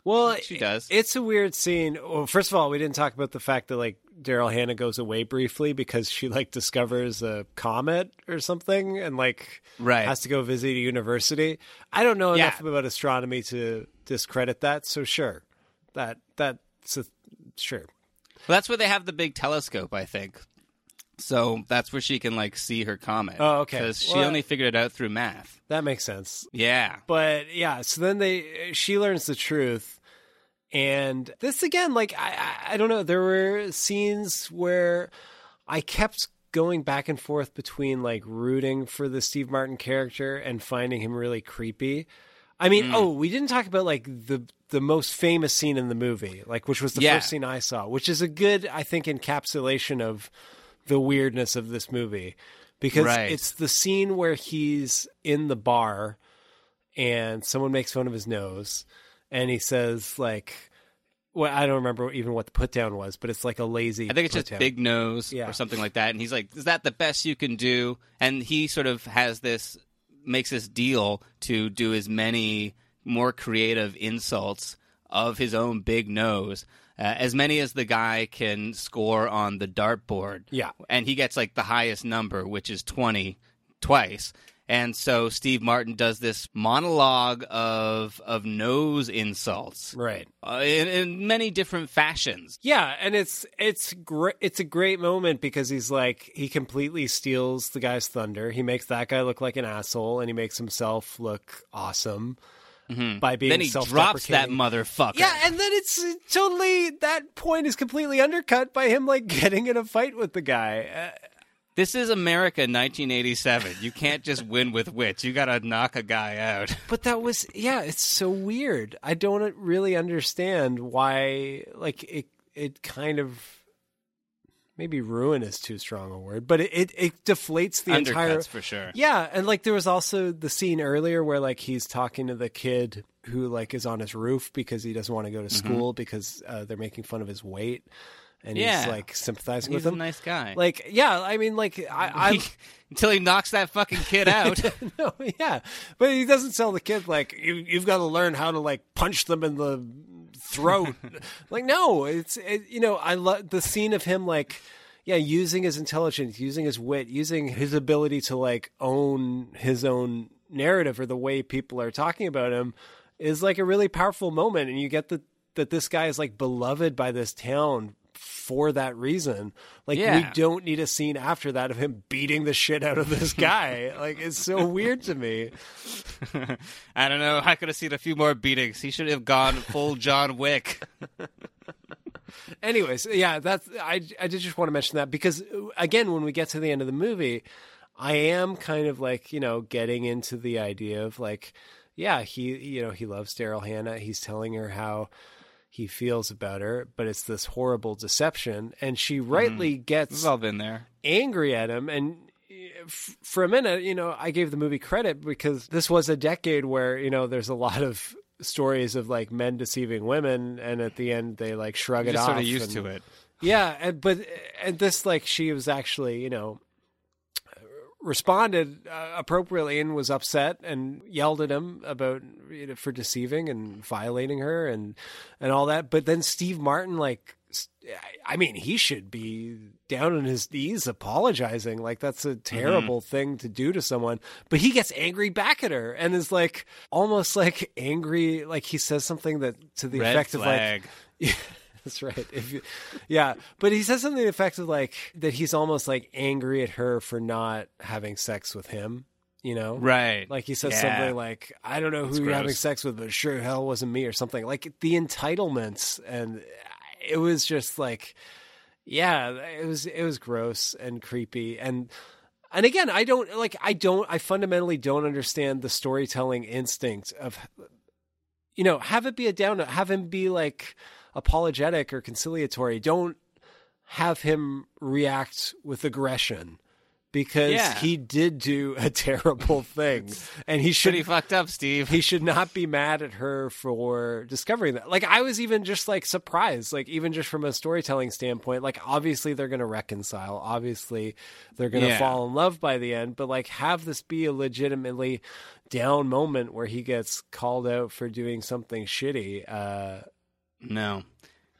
Well, she does. It's a weird scene. Well, first of all, we didn't talk about the fact that like Daryl Hannah goes away briefly because she like discovers a comet or something and like Right. has to go visit a university. I don't know Yeah. enough about astronomy to discredit that, so sure. That that's a, sure. Well, that's where they have the big telescope, I think. So that's where she can like see her comet. Oh, okay. Because she Well- only figured it out through math. That makes sense. Yeah. But yeah, so then they she learns the truth, and this again, like I I, don't know, there were scenes where I kept going back and forth between like rooting for the Steve Martin character and finding him really creepy. I mean, hmm. oh, we didn't talk about like the the most famous scene in the movie, like which was the Yeah. first scene I saw, which is a good, I think, encapsulation of the weirdness of this movie because Right. it's the scene where he's in the bar and someone makes fun of his nose and he says like well i don't remember even what the put down was but it's like a lazy I think it's just put-down. big nose Yeah. or something like that. And he's like, "Is that the best you can do?" And he sort of has this, makes this deal to do as many more creative insults of his own big nose, uh, as many as the guy can score on the dartboard. Yeah. and he gets like the highest number, which is twenty, twice. And so Steve Martin does this monologue of of nose insults, right uh, in, in many different fashions. yeah and it's it's great it's a great moment because he's like he completely steals the guy's thunder he makes that guy look like an asshole and he makes himself look awesome by being Mm-hmm. then he drops that motherfucker. Yeah, and then it's totally that point is completely undercut by him like getting in a fight with the guy. Uh, This is America 1987. You can't just win with wits. You got to knock a guy out. But that was yeah, it's so weird. I don't really understand why like it it kind of maybe ruin is too strong a word, but it it, it deflates the Undercuts entire for sure. Yeah, and like there was also the scene earlier where like he's talking to the kid who like is on his roof because he doesn't want to go to Mm-hmm. school because uh, they're making fun of his weight. And Yeah. he's like sympathizing He's with a him. nice guy. Like, yeah, I mean, like I, I Until he knocks that fucking kid out. no, yeah, but he doesn't tell the kid like you, you've got to learn how to like punch them in the throat. like, no, it's it, you know, I love the scene of him like. Yeah, using his intelligence, using his wit, using his ability to like own his own narrative or the way people are talking about him is like a really powerful moment and you get the that this guy is like beloved by this town for that reason. Like we don't need a scene after that of him beating the shit out of this guy. like it's so weird to me. I don't know. I could have seen a few more beatings. He should have gone full John Wick. Anyways, yeah, that's I I did just want to mention that because again, when we get to the end of the movie, I am kind of like you know getting into the idea of like, yeah, he you know he loves Daryl Hannah. He's telling her how he feels about her, but it's this horrible deception, and she rightly mm-hmm. gets We've all been there. angry at him. And f- for a minute you know i gave the movie credit because this was a decade where you know there's a lot of stories of like men deceiving women. And at the end they like shrug You're it off sort of used and- to it. yeah. And but and this like she was actually you know responded uh, appropriately and was upset and yelled at him about you know, for deceiving and violating her and and all that. But then Steve Martin like I mean he should be down on his knees apologizing. Like that's a terrible thing to do to someone. But he gets angry back at her and is like almost like angry. Like he says something that to the Red effect flag. of like that's right. If you, yeah, but he says something to the effect of like that he's almost like angry at her for not having sex with him. You know, Right. Like he says Yeah. something like, "I don't know who That's you're having sex with, but sure hell wasn't me," or something like the entitlements, and it was just like, yeah, it was it was gross and creepy and. And again, I don't like. I don't. I fundamentally don't understand the storytelling instinct of you know, have it be a down, have him be like apologetic or conciliatory. Don't have him react with aggression because Yeah. he did do a terrible thing and he should Pretty fucked up, Steve. he should not be mad at her for discovering that. Like I was even just like surprised, like even just from a storytelling standpoint, like obviously they're going to reconcile, obviously they're going to Yeah. fall in love by the end, but like have this be a legitimately down moment where he gets called out for doing something shitty. Uh No.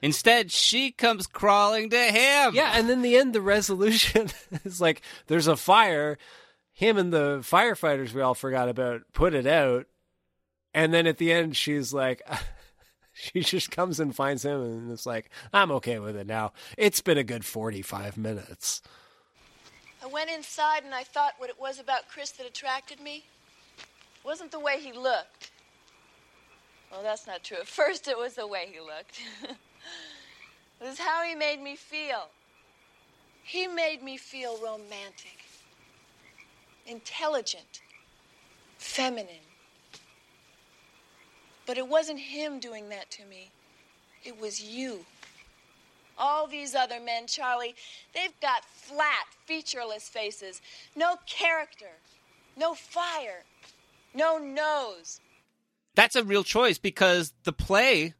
Instead, she comes crawling to him. yeah, and then the end the resolution is like there's a fire, him and the firefighters we all forgot about put it out. And then at the end she's like she just comes and finds him and it's like, I'm okay with it now. It's been a good 45 minutes. I went inside and I thought what it was about Chris that attracted me wasn't the way he looked. Well, that's not true. At first, it was the way he looked. it was how he made me feel. He made me feel romantic, intelligent, feminine. But it wasn't him doing that to me, it was you. All these other men, Charlie, they've got flat, featureless faces. No character, no fire, no nose. That's a real choice because the play,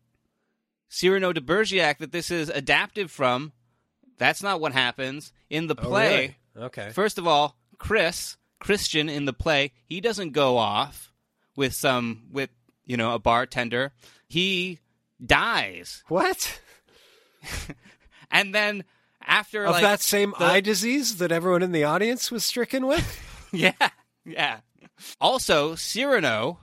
Cyrano de Bergerac, that this is adapted from, that's not what happens. In the Oh, play, really? Okay. first of all, Chris, Christian in the play, he doesn't go off with some, with, you know, a bartender. He dies. What? And then after Of like, that same the- eye disease that everyone in the audience was stricken with? Yeah, yeah. Also, Cyrano,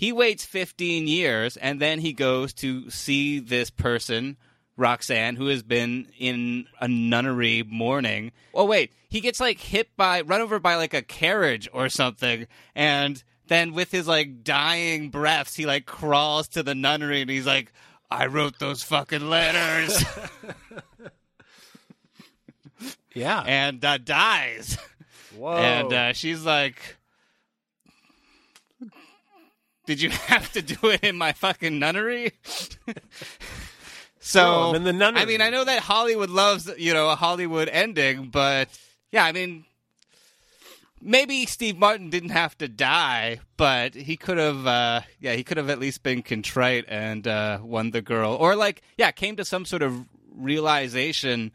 he waits 15 years and then he goes to see this person, Roxanne, who has been in a nunnery mourning. Oh, wait, he gets like hit by, run over by like a carriage or something. And then with his like dying breaths, he like crawls to the nunnery and he's like, I wrote those fucking letters. yeah. and uh, dies. Whoa. And uh, she's like, "Did you have to do it in my fucking nunnery?" so No, in the nunnery. I mean, I know that Hollywood loves you know a Hollywood ending, but yeah, I mean. Maybe Steve Martin didn't have to die, but he could have. Uh, yeah, he could have at least been contrite and uh, won the girl, or like, yeah, came to some sort of realization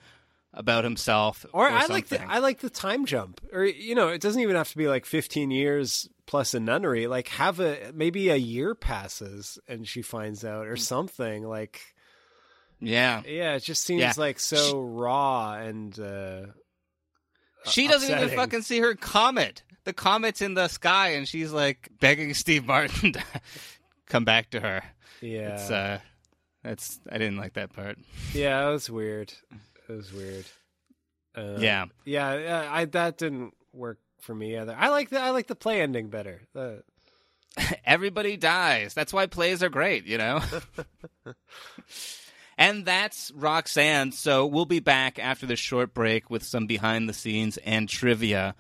about himself. Or, Or, I like the. I like the time jump. Or you know, it doesn't even have to be like 15 years plus a nunnery. Like have a maybe a year passes and she finds out or something. Like yeah. yeah, it just seems Yeah. like so raw and uh She doesn't even fucking see her comet. The comet's in the sky, and she's like begging Steve Martin to come back to her. Yeah. It's uh, that's I didn't like that part. Yeah, it was weird. It was weird. Uh, Yeah. yeah. yeah, I that didn't work for me either. I like the I like the play ending better. The, Everybody dies. That's why plays are great, you know? and that's Roxanne. So we'll be back after this short break with some behind the scenes and trivia.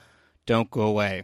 Don't go away.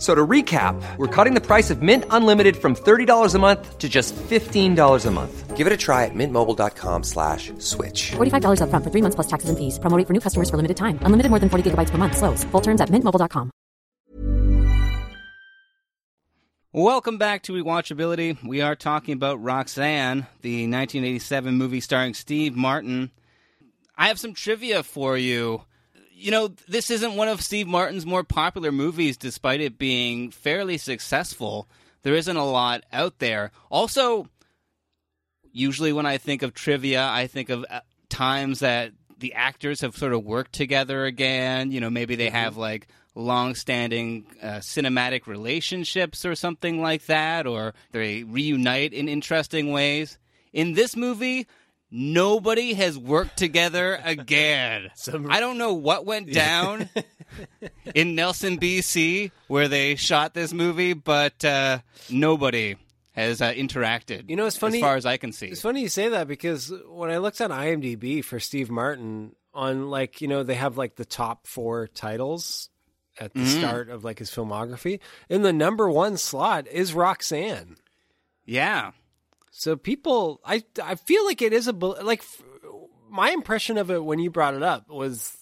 F- So to recap, we're cutting the price of Mint Unlimited from $30 a month to just $15 a month. Give it a try at mintmobile.com slash switch. $45 upfront for three months plus taxes and fees. Promo rate for new customers for limited time. Unlimited more than 40 gigabytes per month. Slows. Full terms at mintmobile.com. Welcome back to Rewatchability. We are talking about Roxanne, the 1987 movie starring Steve Martin. I have some trivia for you. You know, this isn't one of Steve Martin's more popular movies, despite it being fairly successful. There isn't a lot out there. Also, usually when I think of trivia, I think of uh, times that the actors have sort of worked together again. You know, maybe they have like long-standing uh, cinematic relationships or something like that, or they reunite in interesting ways. In this movie, nobody has worked together again. I don't know what went down in Nelson, BC, where they shot this movie, but uh, nobody has uh, interacted. You know, it's funny as far as I can see. It's funny you say that because when I looked on IMDb for Steve Martin, on like you know they have like the top four titles at the Mhm. start of like his filmography, and the number one slot is Roxanne. Yeah. So people, I I feel like it is a like my impression of it when you brought it up was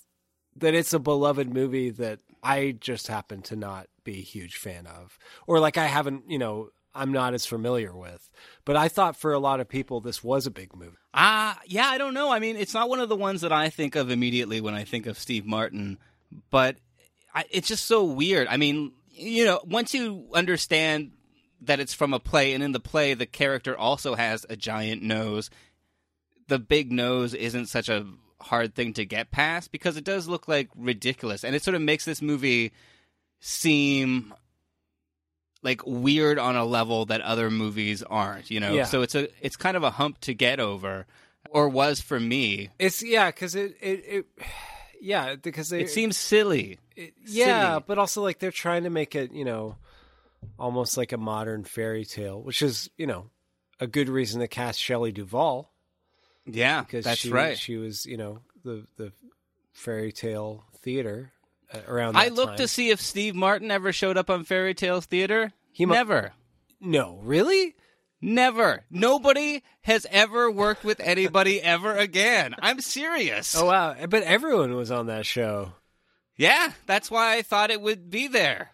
that it's a beloved movie that I just happen to not be a huge fan of, or like I haven't, you know, I'm not as familiar with. But I thought for a lot of people this was a big movie. Ah, yeah, I don't know. I mean, it's not one of the ones that I think of immediately when I think of Steve Martin, but I, it's just so weird. I mean, you know, once you understand that it's from a play, and in the play, the character also has a giant nose, the big nose isn't such a hard thing to get past because it does look like ridiculous, and it sort of makes this movie seem like weird on a level that other movies aren't you know Yeah. so it's a it's kind of a hump to get over or was for me It's yeah, because it, it it yeah because they, it seems silly yeah, silly. but also like they're trying to make it you know almost like a modern fairy tale, which is you know a good reason to cast Shelley Duvall. yeah because that's she, right She was you know the the fairy tale theater uh, around. i looked time. to see if steve martin ever showed up on fairy tales theater He mu- never No, really? never nobody has ever worked with anybody ever again i'm serious Oh wow! But everyone was on that show. yeah that's why i thought it would be there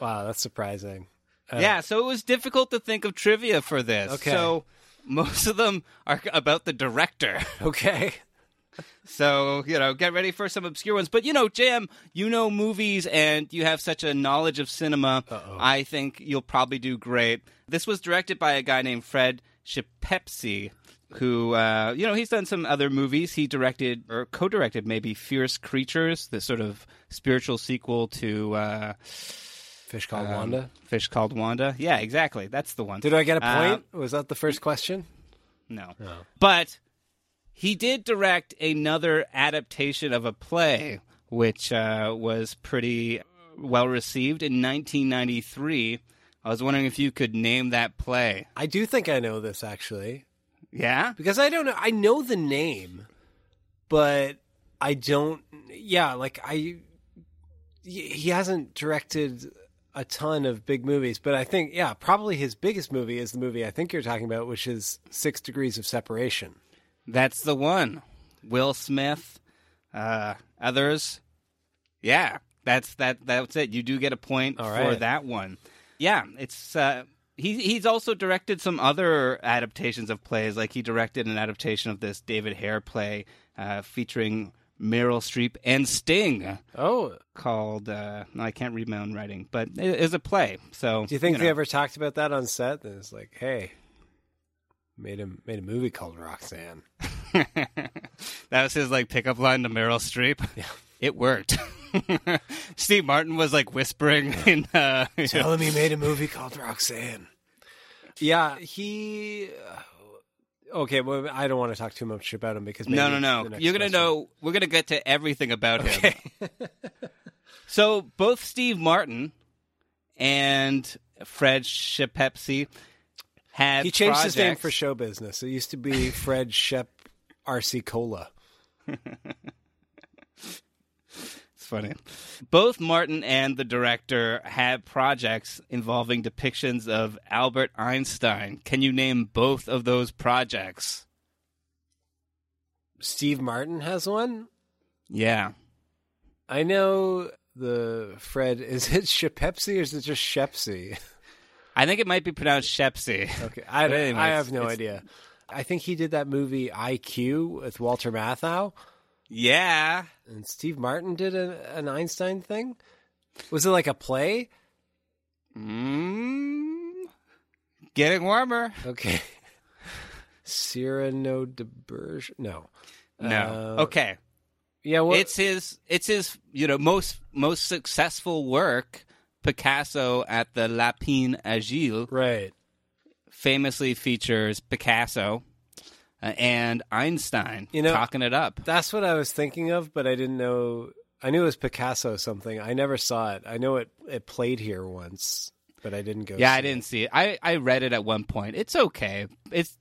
Wow, that's surprising. Uh, yeah, so it was difficult to think of trivia for this. Okay. So most of them are about the director. Okay. So, you know, get ready for some obscure ones. But, you know, Jam, you know movies and you have such a knowledge of cinema. I think you'll probably do great. This was directed by a guy named Fred Schepepsi, who, uh, you know, he's done some other movies. He directed, or co directed maybe, Fierce Creatures, the sort of spiritual sequel to. Uh, Fish called um, Wanda. Fish called Wanda. Yeah, exactly. That's the one. Did I get a Uh, point? was that the first question? no. But he did direct another adaptation of a play, which uh, was pretty well received in 1993. I was wondering if you could name that play. I do think I know this actually Yeah? because I don't know. I know the name, but I don't. Yeah, like I. He hasn't directed a ton of big movies, but I think yeah, probably his biggest movie is the movie I think you're talking about, which is Six Degrees of Separation. That's the one. Will Smith, uh, others. Yeah, that's that. That's it. You do get a point All for that one. Yeah, it's. Uh, he he's also directed some other adaptations of plays. Like he directed an adaptation of this David Hare play uh, featuring Meryl Streep and Sting. Oh, called uh, I can't read my own writing, but it is a play. So Do you think you they ever talked about that on set? And it's like, hey, made a made a movie called Roxanne. that was his like pickup line to Meryl Streep. Yeah. It worked. Steve Martin was like whispering in uh Tell him he made a movie called Roxanne. Yeah, he. Okay, well, I don't want to talk too much about him because maybe No, no, no. You're gonna question- know we're gonna get to everything about him. so both Steve Martin and Fred Shepepsi had He changed his name for show business. It used to be Fred Shep RC Cola. It's funny. Both Martin and the director had projects involving depictions of Albert Einstein. Can you name both of those projects? Steve Martin has one. Yeah. I know the Fred. Is it Shepepsi or is it just Shepsy? I think it might be pronounced Shepsy. Okay, I, anyways, I have no idea. I think he did that movie IQ with Walter Matthau. Yeah. And Steve Martin did a, an Einstein thing. Was it like a play? Mm, getting warmer. Okay. Cyrano de Berge? No. No. Uh, okay. Yeah, well, it's his it's his you know most most successful work Picasso at the Lapin Agile right famously features Picasso Uh, and Einstein You know- talking it up. That's what I was thinking of, but I didn't know. I knew it was Picasso something. I never saw it. I know it it played here once, but I didn't go. Yeah, I didn't see it. I, I read it at one point. It's okay. It's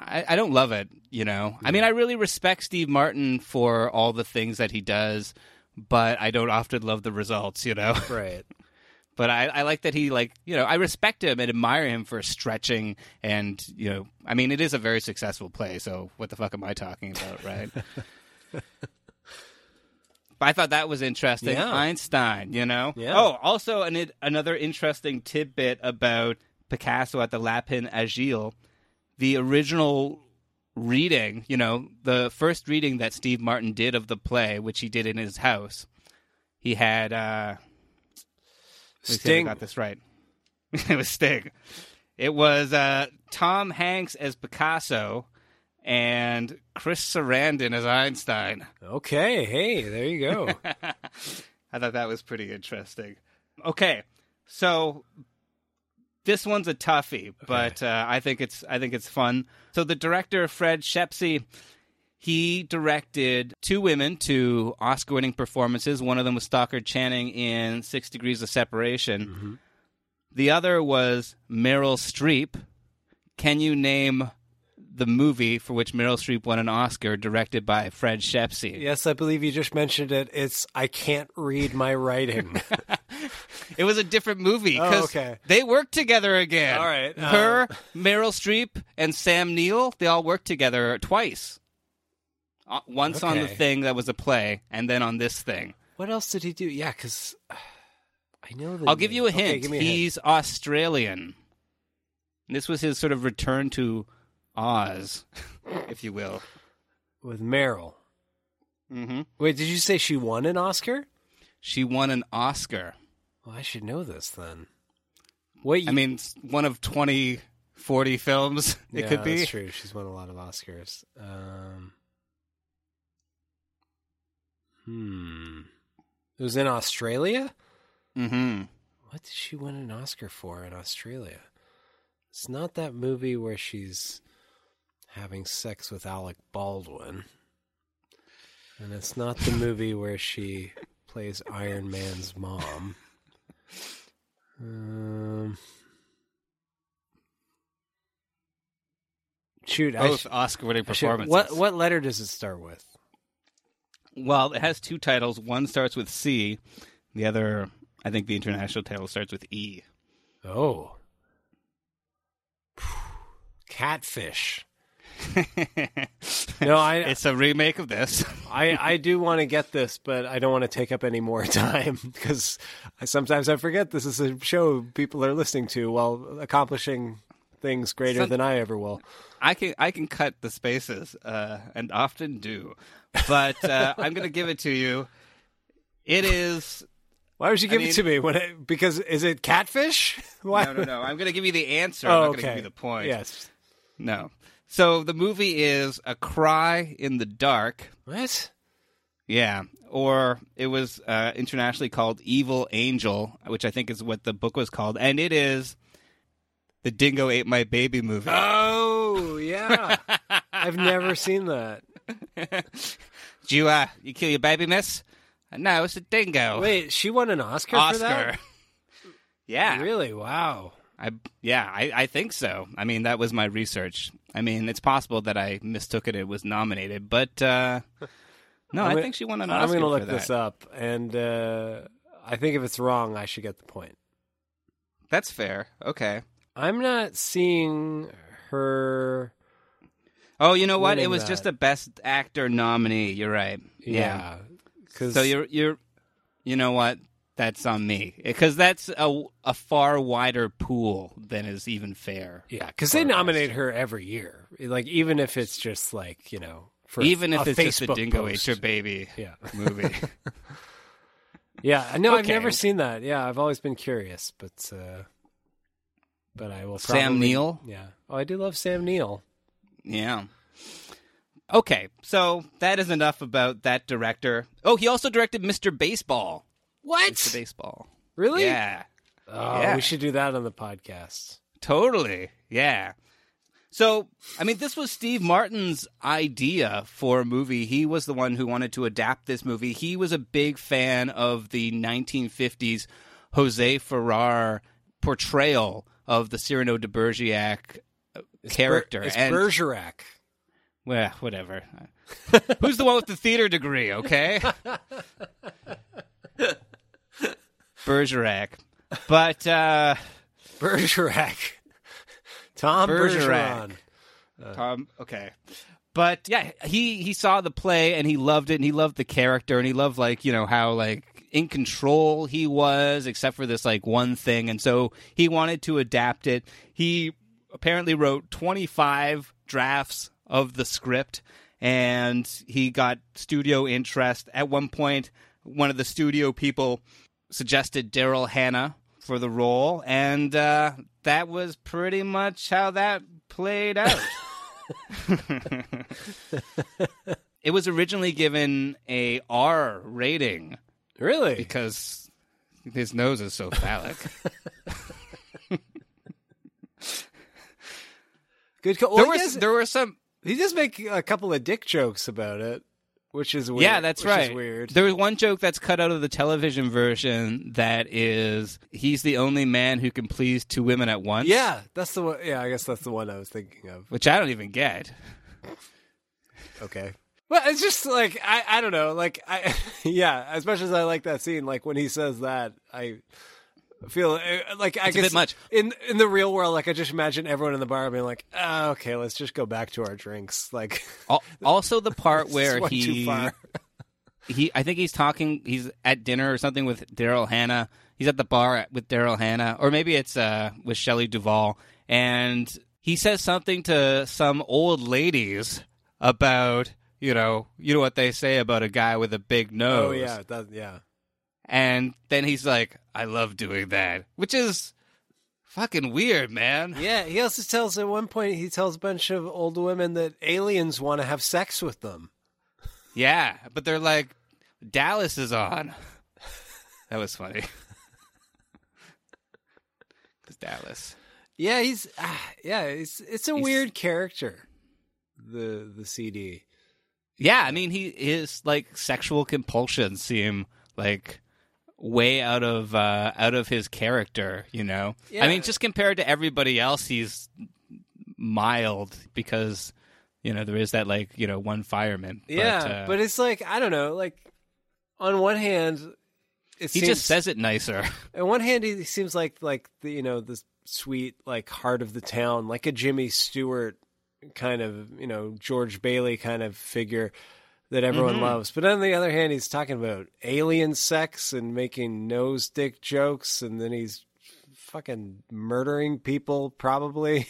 I, I don't love it, you know. I mean, I really respect Steve Martin for all the things that he does, but I don't often love the results, you know. Right. But I, I like that he like you know I respect him and admire him for stretching and you know I mean it is a very successful play. So what the fuck am I talking about, right? But I thought that was interesting. Yeah. Einstein, you know. Yeah. Oh, also an, another interesting tidbit about Picasso at the Lapin Agile. The original reading, you know, the first reading that Steve Martin did of the play, which he did in his house, he had. uh let me see if Sting. I got this right. it was Sting. It was uh, Tom Hanks as Picasso and Chris Sarandon as Einstein. Okay. Hey, there you go. I thought that was pretty interesting. Okay, so this one's a toughie, but uh, I think it's I think it's fun. So the director Fred Shepsey, he directed two women to Oscar-winning performances. One of them was Stockard Channing in Six Degrees of Separation. The other was Meryl Streep. Can you name the movie for which Meryl Streep won an Oscar, directed by Fred Shepsey? yes, I believe you just mentioned it. It's I can't read my writing. It was a different movie Oh, because okay. they worked together again. All right, uh, her, Meryl Streep, and Sam Neill, they all worked together twice. Uh, once on the thing that was a play, and then on this thing. what else did he do? Yeah, because I know. The I'll give you a. Okay, hint. me a hint. He's Australian. This was his sort of return to Oz, if you will. with Meryl. Mm-hmm. Wait, did you say she won an Oscar? She won an Oscar. Well, I should know this then. Wait, I mean, one of 20, 40 films it yeah, could be. That's true. She's won a lot of Oscars. Um, hmm. It was in Australia. Mm-hmm. What did she win an Oscar for in Australia? It's not that movie where she's having sex with Alec Baldwin. And it's not the movie where she plays Iron Man's mom. Um, shoot, I Both sh- Oscar-winning I should- performances. What what letter does it start with? Well, it has two titles. One starts with C, the other I think the international title starts with E. Oh. Catfish. no, I. It's a remake of this. I, I do want to get this, but I don't want to take up any more time because I, sometimes I forget this is a show people are listening to while accomplishing things greater Some- than I ever will. I can I can cut the spaces, uh, and often do, but uh, I'm going to give it to you. It is. Why would you I give mean- it to me? When it, because is it catfish? Why? No, no, no. I'm going to give you the answer. Oh, I'm not going to okay. give you the point. Yes. No. So the movie is A Cry in the Dark. What? Yeah. Or it was uh, internationally called Evil Angel, which I think is what the book was called. And it is the Dingo Ate My Baby movie. Oh yeah, I've never seen that. Did you, uh, you kill your baby, miss? Uh, No, it's a dingo. Wait, she won an Oscar, Oscar. for that? Yeah. Really? Wow. I yeah, I, I think so. I mean, that was my research. I mean, it's possible that I mistook it. It was nominated, but uh, no, I think she won an Oscar. I'm going to look this up, and uh, I think if it's wrong, I should get the point. That's fair. Okay. I'm not seeing her. Oh, you know what? It was that. just a Best Actor nominee. You're right. Yeah, 'cause- so you're you're, you know what? That's on me because that's a a far wider pool than is even fair. Yeah, because they nominate her every year. Like even if it's just like you know, for even a if it's just a Dingo post. Ate Your Baby Yeah. movie. Yeah, no, I've never seen that. Yeah, I've always been curious, but uh, but I will. Sam probably- Neill? Yeah. Oh, I do love Sam Neill. Yeah. Okay, so that is enough about that director. Oh, he also directed Mr. Baseball. What? Mr. Baseball. Really? Yeah. Oh, Yeah. we should do that on the podcast. Totally. Yeah. So, I mean, this was Steve Martin's idea for a movie. He was the one who wanted to adapt this movie. He was a big fan of the 1950s Jose Ferrer portrayal of the Cyrano de Bergerac uh, character. Ber- it's and Bergerac. well, whatever. Who's the one with the theater degree? Okay, Bergerac. But uh, Bergerac. Tom Bergerac. Bergeron. Tom. Okay, but yeah, he he saw the play and he loved it and he loved the character and he loved like you know how like in control he was except for this like one thing and so he wanted to adapt it. He apparently wrote twenty five drafts of the script and he got studio interest. At one point, one of the studio people suggested Daryl Hannah for the role, and uh, that was pretty much how that played out. it was originally given a R rating. Really? Because his nose is so phallic. Good. Co- there well, he was does- there were some He does make a couple of dick jokes about it, which is weird. Yeah, that's right. weird. There was one joke that's cut out of the television version that is he's the only man who can please two women at once. Yeah, that's the one. Yeah, I guess that's the one I was thinking of. Which I don't even get. Okay. Well, it's just like I, I don't know, like I, yeah. As much as I like that scene, like when he says that, I feel uh, like I It's a guess much. in in the real world. Like I just imagine everyone in the bar being like, ah, "Okay, let's just go back to our drinks." Like Also, the part where he far. he I think he's talking. He's at dinner or something with Daryl Hannah. He's at the bar with Daryl Hannah, or maybe it's uh, with Shelley Duvall, and he says something to some old ladies about you know you know what they say about a guy with a big nose. oh yeah, does, yeah. And then he's like, "I love doing that," which is fucking weird, man. Yeah, he also tells at one point he tells a bunch of old women that aliens want to have sex with them. Yeah, but they're like, Dallas is on. That was funny. Because Dallas. Yeah, he's ah, yeah, it's it's a He's- weird character. The the CD. Yeah, I mean, he his like sexual compulsions seem like way out of uh, out of his character. You know, Yeah. I mean, just compared to everybody else, he's mild because you know there is that like you know one fireman. Yeah, but, uh, but it's like I don't know, like on one hand, it he seems, just says it nicer. On one hand, he seems like like the you know the sweet like heart of the town, like a Jimmy Stewart kind of you know George Bailey kind of figure that everyone Mhm. loves. But on the other hand, he's talking about alien sex and making nose dick jokes, and then he's fucking murdering people. Probably,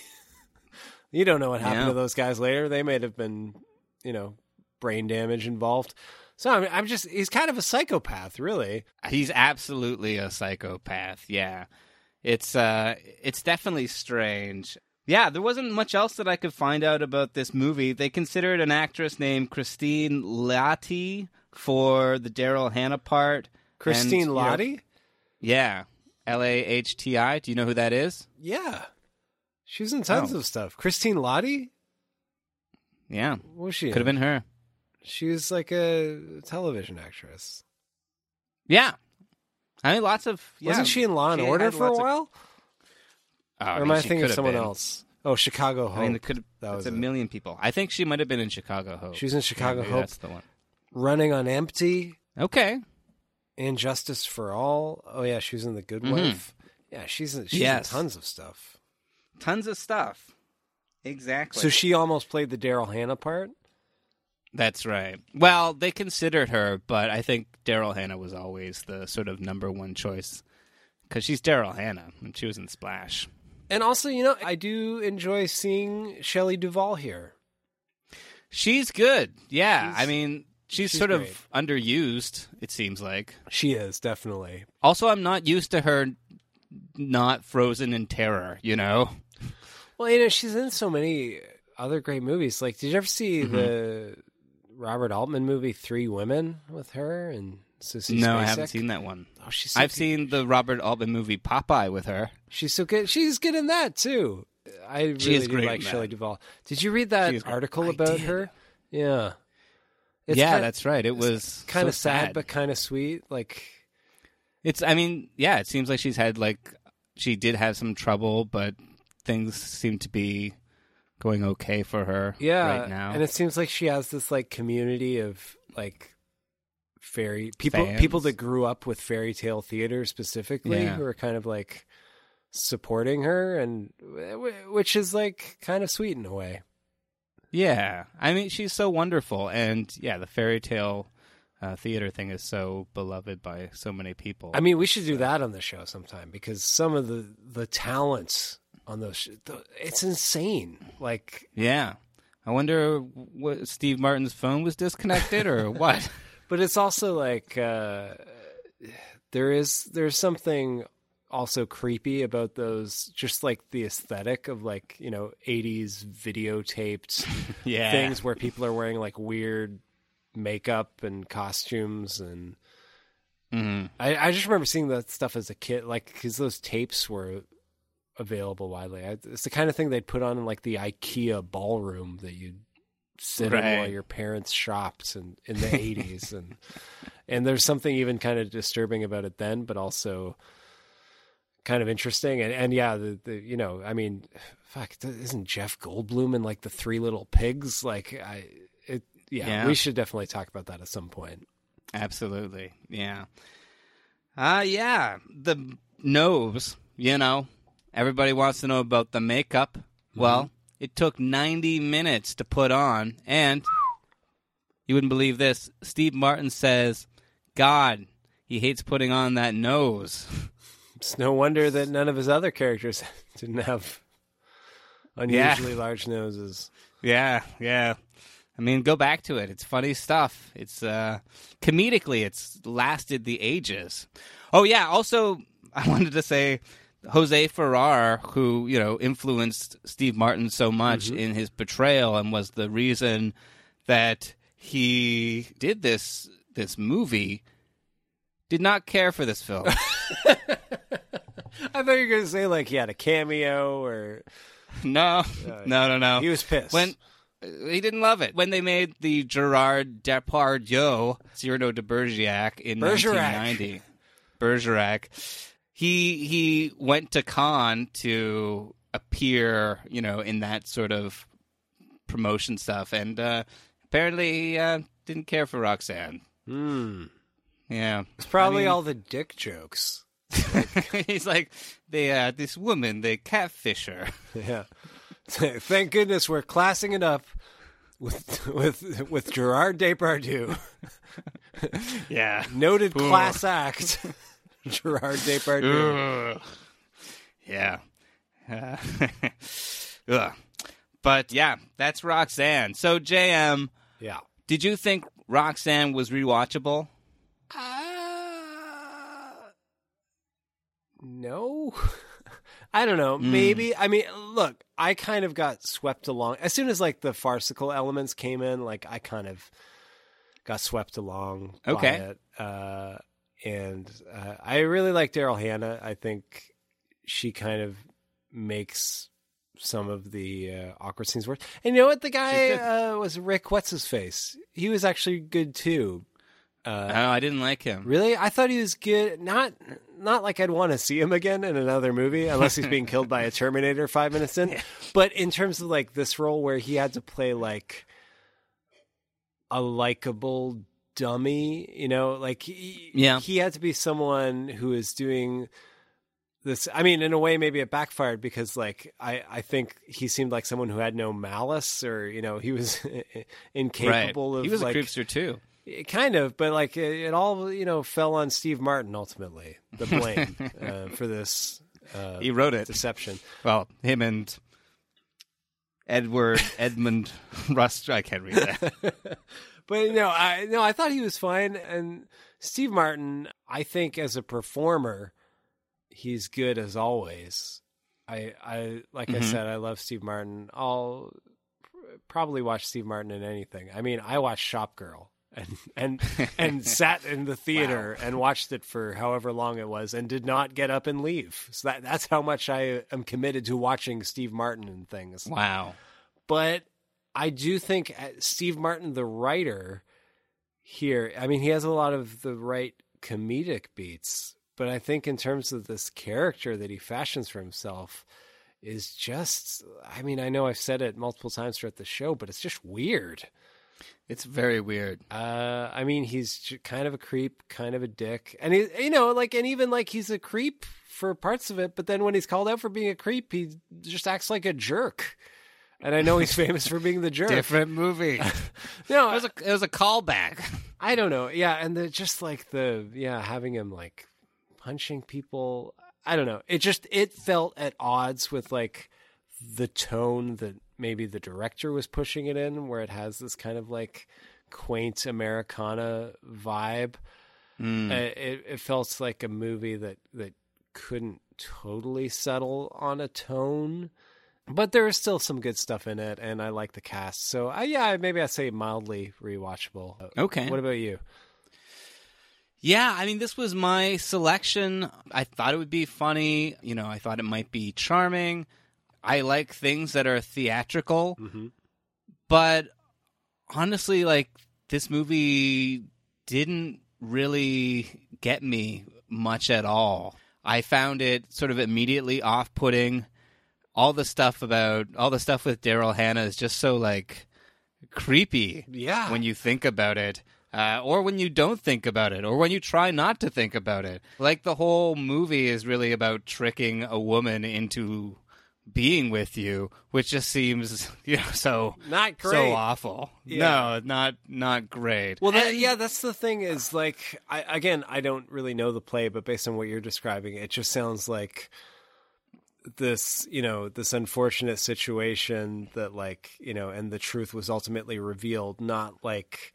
you don't know what happened Yeah. to those guys later. They may have been, you know, brain damage involved. So I'm, I'm just he's kind of a psychopath, really. He's absolutely a psychopath. Yeah. It's uh it's definitely strange. Yeah, there wasn't much else that I could find out about this movie. They considered an actress named Christine Lahti for the Daryl Hannah part. Christine And, you know- yeah. L A H T I. Do you know who that is? Yeah. She was in tons Oh. of stuff. Christine Lahti? Yeah. What was she? Could have been her. She was like a television actress. Yeah. I mean lots of yeah, Wasn't she in Law and she Order for a lots of- while? Oh, or am mean, I thinking of someone been. else? Oh, Chicago Hope. I mean, it could that was a it. million people. I think she might have been in Chicago Hope. She was in Chicago maybe Hope. That's the one. Running on Empty. Okay. And Justice for All. Oh yeah, she was in The Good Mhm. Wife. Yeah, she's in, she's Yes. in tons of stuff. Tons of stuff. Exactly. So she almost played the Daryl Hannah part. That's right. Well, they considered her, but I think Daryl Hannah was always the sort of number one choice because she's Daryl Hannah and she was in Splash. And also, you know, I do enjoy seeing Shelley Duvall here. She's good. Yeah, She's- I mean, she's, she's sort great. of underused. It seems like. She is definitely. Also, I'm not used to her not frozen in terror. You know. Well, you know, she's in so many other great movies. Like, did you ever see Mhm. the Robert Altman movie Three Women with her and Sissy no, I haven't seen that one. Oh, she's so I've good. seen the Robert Altman movie Popeye with her. She's so good. She's good in that too. I really She is do great like in that. Shelley Duvall. Did you read that She is great. article I about did. her? Yeah. yeah, kinda- that's right. It was kind so of sad, but kind of sweet. Like, It's. I mean, yeah. It seems like she's had like she did have some trouble, but things seem to be going okay for her. yeah, right now. and it seems like she has this like community of like fairy people, Fans. people that grew up with fairy tale theater specifically, Yeah. who are kind of like supporting her, and which is like kind of sweet in a way. yeah, I mean, she's so wonderful, and yeah, the fairy tale uh, theater thing is so beloved by so many people. I mean, we should do that on the show sometime because some of the the talents on those sh- the, it's insane. Like, yeah. I wonder what Steve Martin's phone was disconnected or what. But it's also like uh, there is there's something also creepy about those just like the aesthetic of like you know 80s videotaped Yeah. things where people are wearing like weird makeup and costumes and Mhm. I, I just remember seeing that stuff as a kid like because those tapes were available widely I, it's the kind of thing they'd put on in like the ikea ballroom that you'd sit in Right. your parents shopped and in the 80s and and there's something even kind of disturbing about it then but also kind of interesting and and yeah the, the you know i mean fuck isn't jeff goldblum in like the three little pigs like i it yeah, Yeah. we should definitely talk about that at some point Absolutely. Yeah. Uh yeah, the nose, you know. Everybody wants to know about the makeup. Well, it took 90 minutes to put on and you wouldn't believe this. Steve Martin says, "God, he hates putting on that nose." it's no wonder that none of his other characters didn't have unusually large noses Yeah, yeah. I mean, go back to it. It's funny stuff. It's uh comedically it's lasted the ages. Oh yeah, also I wanted to say Jose Ferrer, who, you know, influenced Steve Martin so much Mhm. in his portrayal and was the reason that he did this this movie, did not care for this film. i thought you were going to say like he had a cameo or no, no, no, no. he was pissed when he didn't love it when they made the Gerard Depardieu Cyrano de Bergerac in Bergerac. 1990. Bergerac. He he went to Cannes to appear, you know, in that sort of promotion stuff, and uh, apparently he uh, didn't care for Roxanne. Hmm. Yeah, It's probably I mean- all the dick jokes. He's like, they uh, this woman, the catfisher. Yeah. Thank goodness we're classing it up with with with Gerard Depardieu. Yeah. Noted class act. Gerard Depardieu. Ugh. Yeah. Uh, ugh. But yeah, that's Roxanne. So JM, Yeah. did you think Roxanne was rewatchable? No. I don't know. Maybe. I mean, look, I kind of got swept along as soon as like the farcical elements came in. Like I kind of got swept along. Okay. it. Uh, and uh, I really like Daryl Hannah. I think she kind of makes some of the uh, awkward scenes work. And you know what? The guy uh, was Rick. What's his face? He was actually good too. Uh, oh, I didn't like him. Really? I thought he was good. Not not like I'd want to see him again in another movie unless he's being killed by a Terminator 5 minutes in. But in terms of like this role where he had to play like a likable dummy, you know, like he, Yeah. he had to be someone who is doing this I mean in a way maybe it backfired because like I I think he seemed like someone who had no malice or you know he was incapable right. of He was like a creepster too. kind of, but like it, it all you know fell on Steve Martin ultimately. The blame uh, for this. Uh, He wrote it. Deception. Well, him and Edward Edmund Rust. I can't read that. But no, I no, I thought he was fine. And Steve Martin, I think as a performer, he's good as always. I I like I Mhm. said, I love Steve Martin. I'll probably watch Steve Martin in anything. I mean, I watched Shopgirl and and and sat in the theater and watched it for however long it was and did not get up and leave. So that that's how much I am committed to watching Steve Martin and things. wow. But I do think uh, Steve Martin, the writer here, I mean, he has a lot of the right comedic beats, but I think in terms of this character that he fashions for himself is just, I mean, I know I've said it multiple times throughout the show, but it's just weird. It's very weird. Uh, I mean, he's kind of a creep, kind of a dick, and he, you know, like, and even like he's a creep for parts of it, but then when he's called out for being a creep, he just acts like a jerk. And I know he's famous for being the jerk. Different movie. No, it was a it was a callback. I don't know. Yeah, and the just like the yeah, having him like punching people. I don't know. It just it felt at odds with like the tone that maybe the director was pushing it in, where it has this kind of like quaint Americana vibe. Mm. Uh, it it felt like a movie that that couldn't totally settle on a tone. But there is still some good stuff in it, and I like the cast. So, I, yeah, maybe I say mildly rewatchable. Okay. What about you? Yeah, I mean, this was my selection. I thought it would be funny. You know, I thought it might be charming. I like things that are theatrical. Mm-hmm. But honestly, like, this movie didn't really get me much at all. I found it sort of immediately off putting. All the stuff about, all the stuff with Daryl Hannah is just so, like, creepy Yeah. when you think about it. Uh, or when you don't think about it, or when you try not to think about it. Like the whole movie is really about tricking a woman into being with you, which just seems, you know, so Not great. so awful. Yeah. No, not not great. Well, that, yeah, that's the thing. Is like, I again, I don't really know the play, but based on what you're describing, it just sounds like this, you know, this unfortunate situation that, like, you know, and the truth was ultimately revealed, not like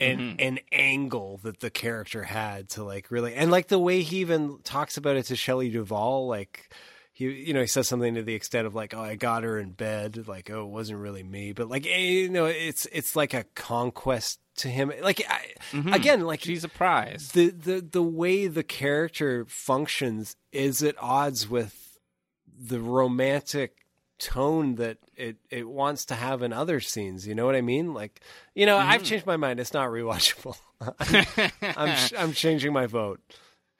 an Mhm. an angle that the character had to like really, and like the way he even talks about it to Shelley Duvall, like. He, you know, he says something to the extent of like, "Oh, I got her in bed." Like, "Oh, it wasn't really me," but like, eh, you know, it's it's like a conquest to him. Like, I, Mhm. again, like she's a prize. the the the way the character functions is at odds with the romantic tone that it it wants to have in other scenes. You know what I mean? Like, you know, I've Mhm. changed my mind. It's not rewatchable. I'm I'm, I'm changing my vote.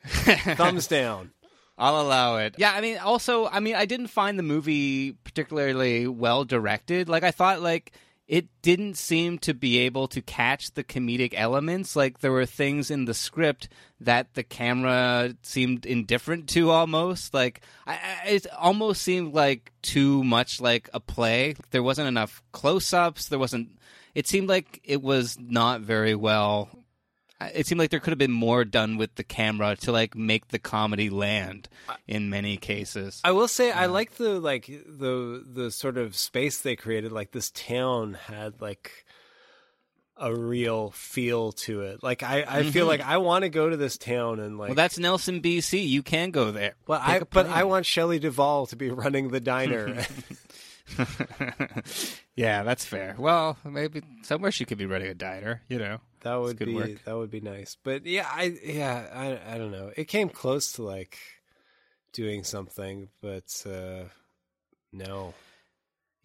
Thumbs down. I'll allow it. Yeah, I mean, also, I mean, I didn't find the movie particularly well directed. Like, I thought, like, it didn't seem to be able to catch the comedic elements. Like there were things in the script that the camera seemed indifferent to almost. Like I, it almost seemed like too much like a play. There wasn't enough close ups. There wasn't. It seemed like it was not very well. It seemed like there could have been more done with the camera to like make the comedy land in many cases. I will say I like the like the the sort of space they created. Like this town had like a real feel to it. Like I, I feel Mhm. like I want to go to this town and like. well, that's Nelson, BC. You can go there. But Take I but. I want Shelley Duvall to be running the diner. yeah, that's fair. Well, maybe somewhere she could be running a diner. You know, that would be work. that would be nice. But yeah, I yeah I I don't know. It came close to like doing something, but uh no.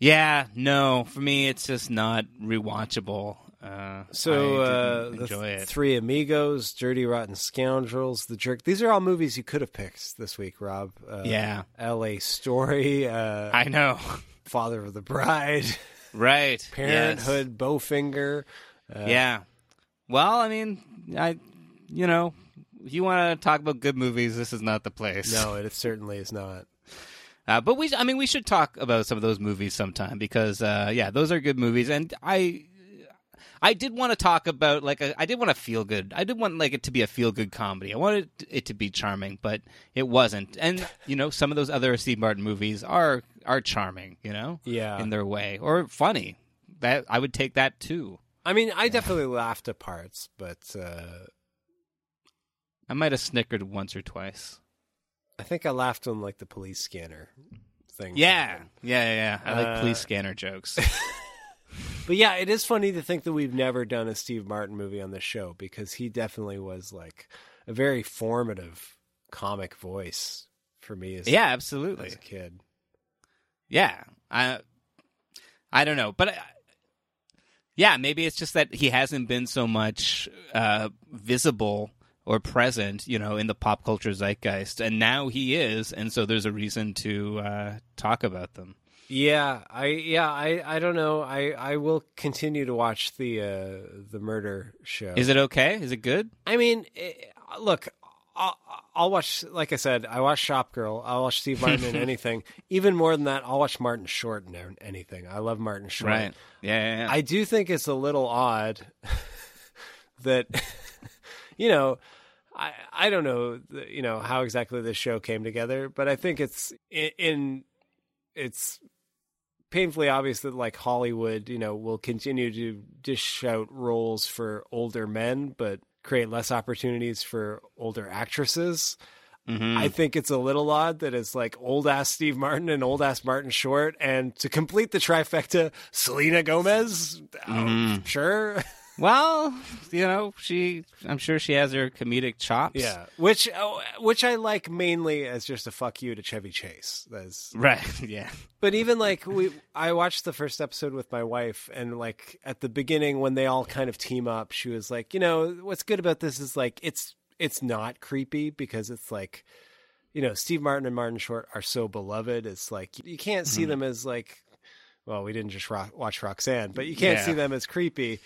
Yeah, no. For me, it's just not rewatchable. Uh, So uh, the enjoy th- it. Three Amigos, Dirty Rotten Scoundrels, The Jerk. These are all movies you could have picked this week, Rob. Uh, Yeah. L.A. Story. Uh, I know. Father of the Bride. Right. Parenthood. Bowfinger. Uh, yeah. Well, I mean, I, you know, if you want to talk about good movies, this is not the place. No, it certainly is not. Uh, but we, I mean, we should talk about some of those movies sometime because, uh, yeah, those are good movies, and I, I did want to talk about like a, I did want to feel good. I did want like it to be a feel good comedy. I wanted it to be charming, but it wasn't. And you know, some of those other Steve Martin movies are are charming, you know, Yeah. in their way, or funny. That I would take that too. I mean, I definitely laughed at parts, but uh, I might have snickered once or twice. I think I laughed on like the police scanner thing. Yeah, yeah, yeah. yeah. I like Uh, police scanner jokes. But yeah, it is funny to think that we've never done a Steve Martin movie on this show because he definitely was like a very formative comic voice for me as Yeah, absolutely. as a kid. Yeah, I I don't know, but I, yeah, maybe it's just that he hasn't been so much uh, visible or present, you know, in the pop culture zeitgeist, and now he is, and so there's a reason to uh, talk about them. Yeah, I yeah, I I don't know. I I will continue to watch the uh the murder show. Is it okay? Is it good? I mean, eh, look, I'll, I'll watch. Like I said, I watch Shopgirl. I'll watch Steve Martin in anything. Even more than that, I'll watch Martin Short in anything. I love Martin Short. Right? Yeah, yeah, yeah. I do think it's a little odd that you know. I I don't know you know how exactly this show came together, but I think it's in, in it's painfully obvious that like Hollywood, you know, will continue to dish out roles for older men, but create less opportunities for older actresses. Mhm. I think it's a little odd that it's like old ass Steve Martin and old ass Martin Short, and to complete the trifecta, Selena Gomez. Oh, Mhm. sure. Well, you know, she. I'm sure she has her comedic chops. Yeah, which oh, which I like mainly as just a fuck you to Chevy Chase. That's Right. Yeah. But even like we, I watched the first episode with my wife, and like at the beginning when they all kind of team up, she was like, you know, what's good about this is like it's it's not creepy because it's like, you know, Steve Martin and Martin Short are so beloved. It's like you can't see Mhm. them as like, well, we didn't just ro- watch Roxanne, but you can't Yeah. see them as creepy.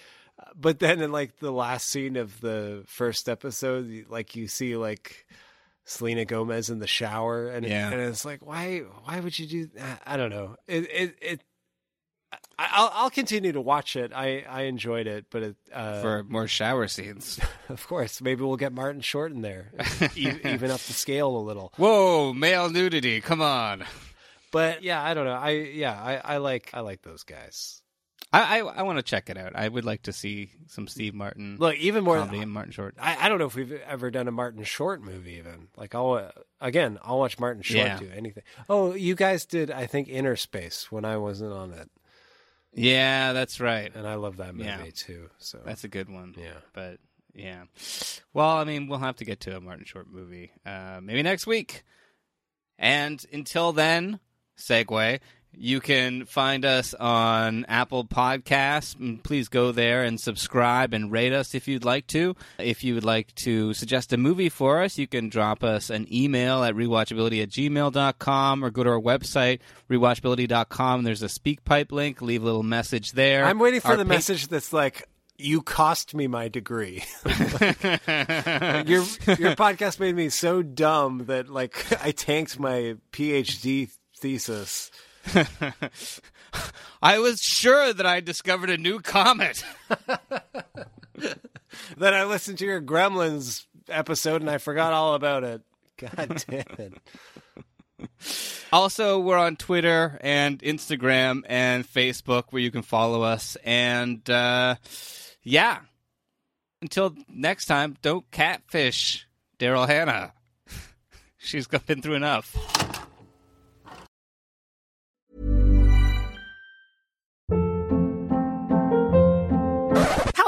But then in like the last scene of the first episode, like you see like Selena Gomez in the shower, and Yeah. and it's like, why why would you do? That? I don't know. It it. it I'll I'll continue to watch it. I, I enjoyed it, but it, uh, For more shower scenes. of course maybe we'll get Martin Short in there, e- even up the scale a little. Whoa, male nudity! Come on. But yeah, I don't know. I yeah, I, I like I like those guys. I I, I want to check it out. I would like to see some Steve Martin. Look, even more comedy and Martin Short. I, I don't know if we've ever done a Martin Short movie. Even like I'll uh, again I'll watch Martin Short Yeah. do anything. Oh, you guys did I think Innerspace when I wasn't on it, Yeah, that's right. and I love that movie Yeah. too. So That's a good one. Yeah. But yeah. Well, I mean, we'll have to get to a Martin Short movie uh, maybe next week. And until then, segue. You can find us on Apple Podcasts. Mm, Please go there and subscribe and rate us if you'd like to. If you would like to suggest a movie for us, you can drop us an email at rewatchability at gmail.com or go to our website, rewatchability.com. There's a SpeakPipe link. Leave a little message there. I'm waiting for Our the pa- message that's like, "You cost me my degree." your your podcast made me so dumb that like I tanked my PhD thesis. I was sure that I discovered a new comet. Then I listened to your Gremlins episode and I forgot all about it. God damn it. Also, we're on Twitter and Instagram and Facebook where you can follow us. And uh, yeah, until next time, don't catfish Daryl Hannah. She's been through enough.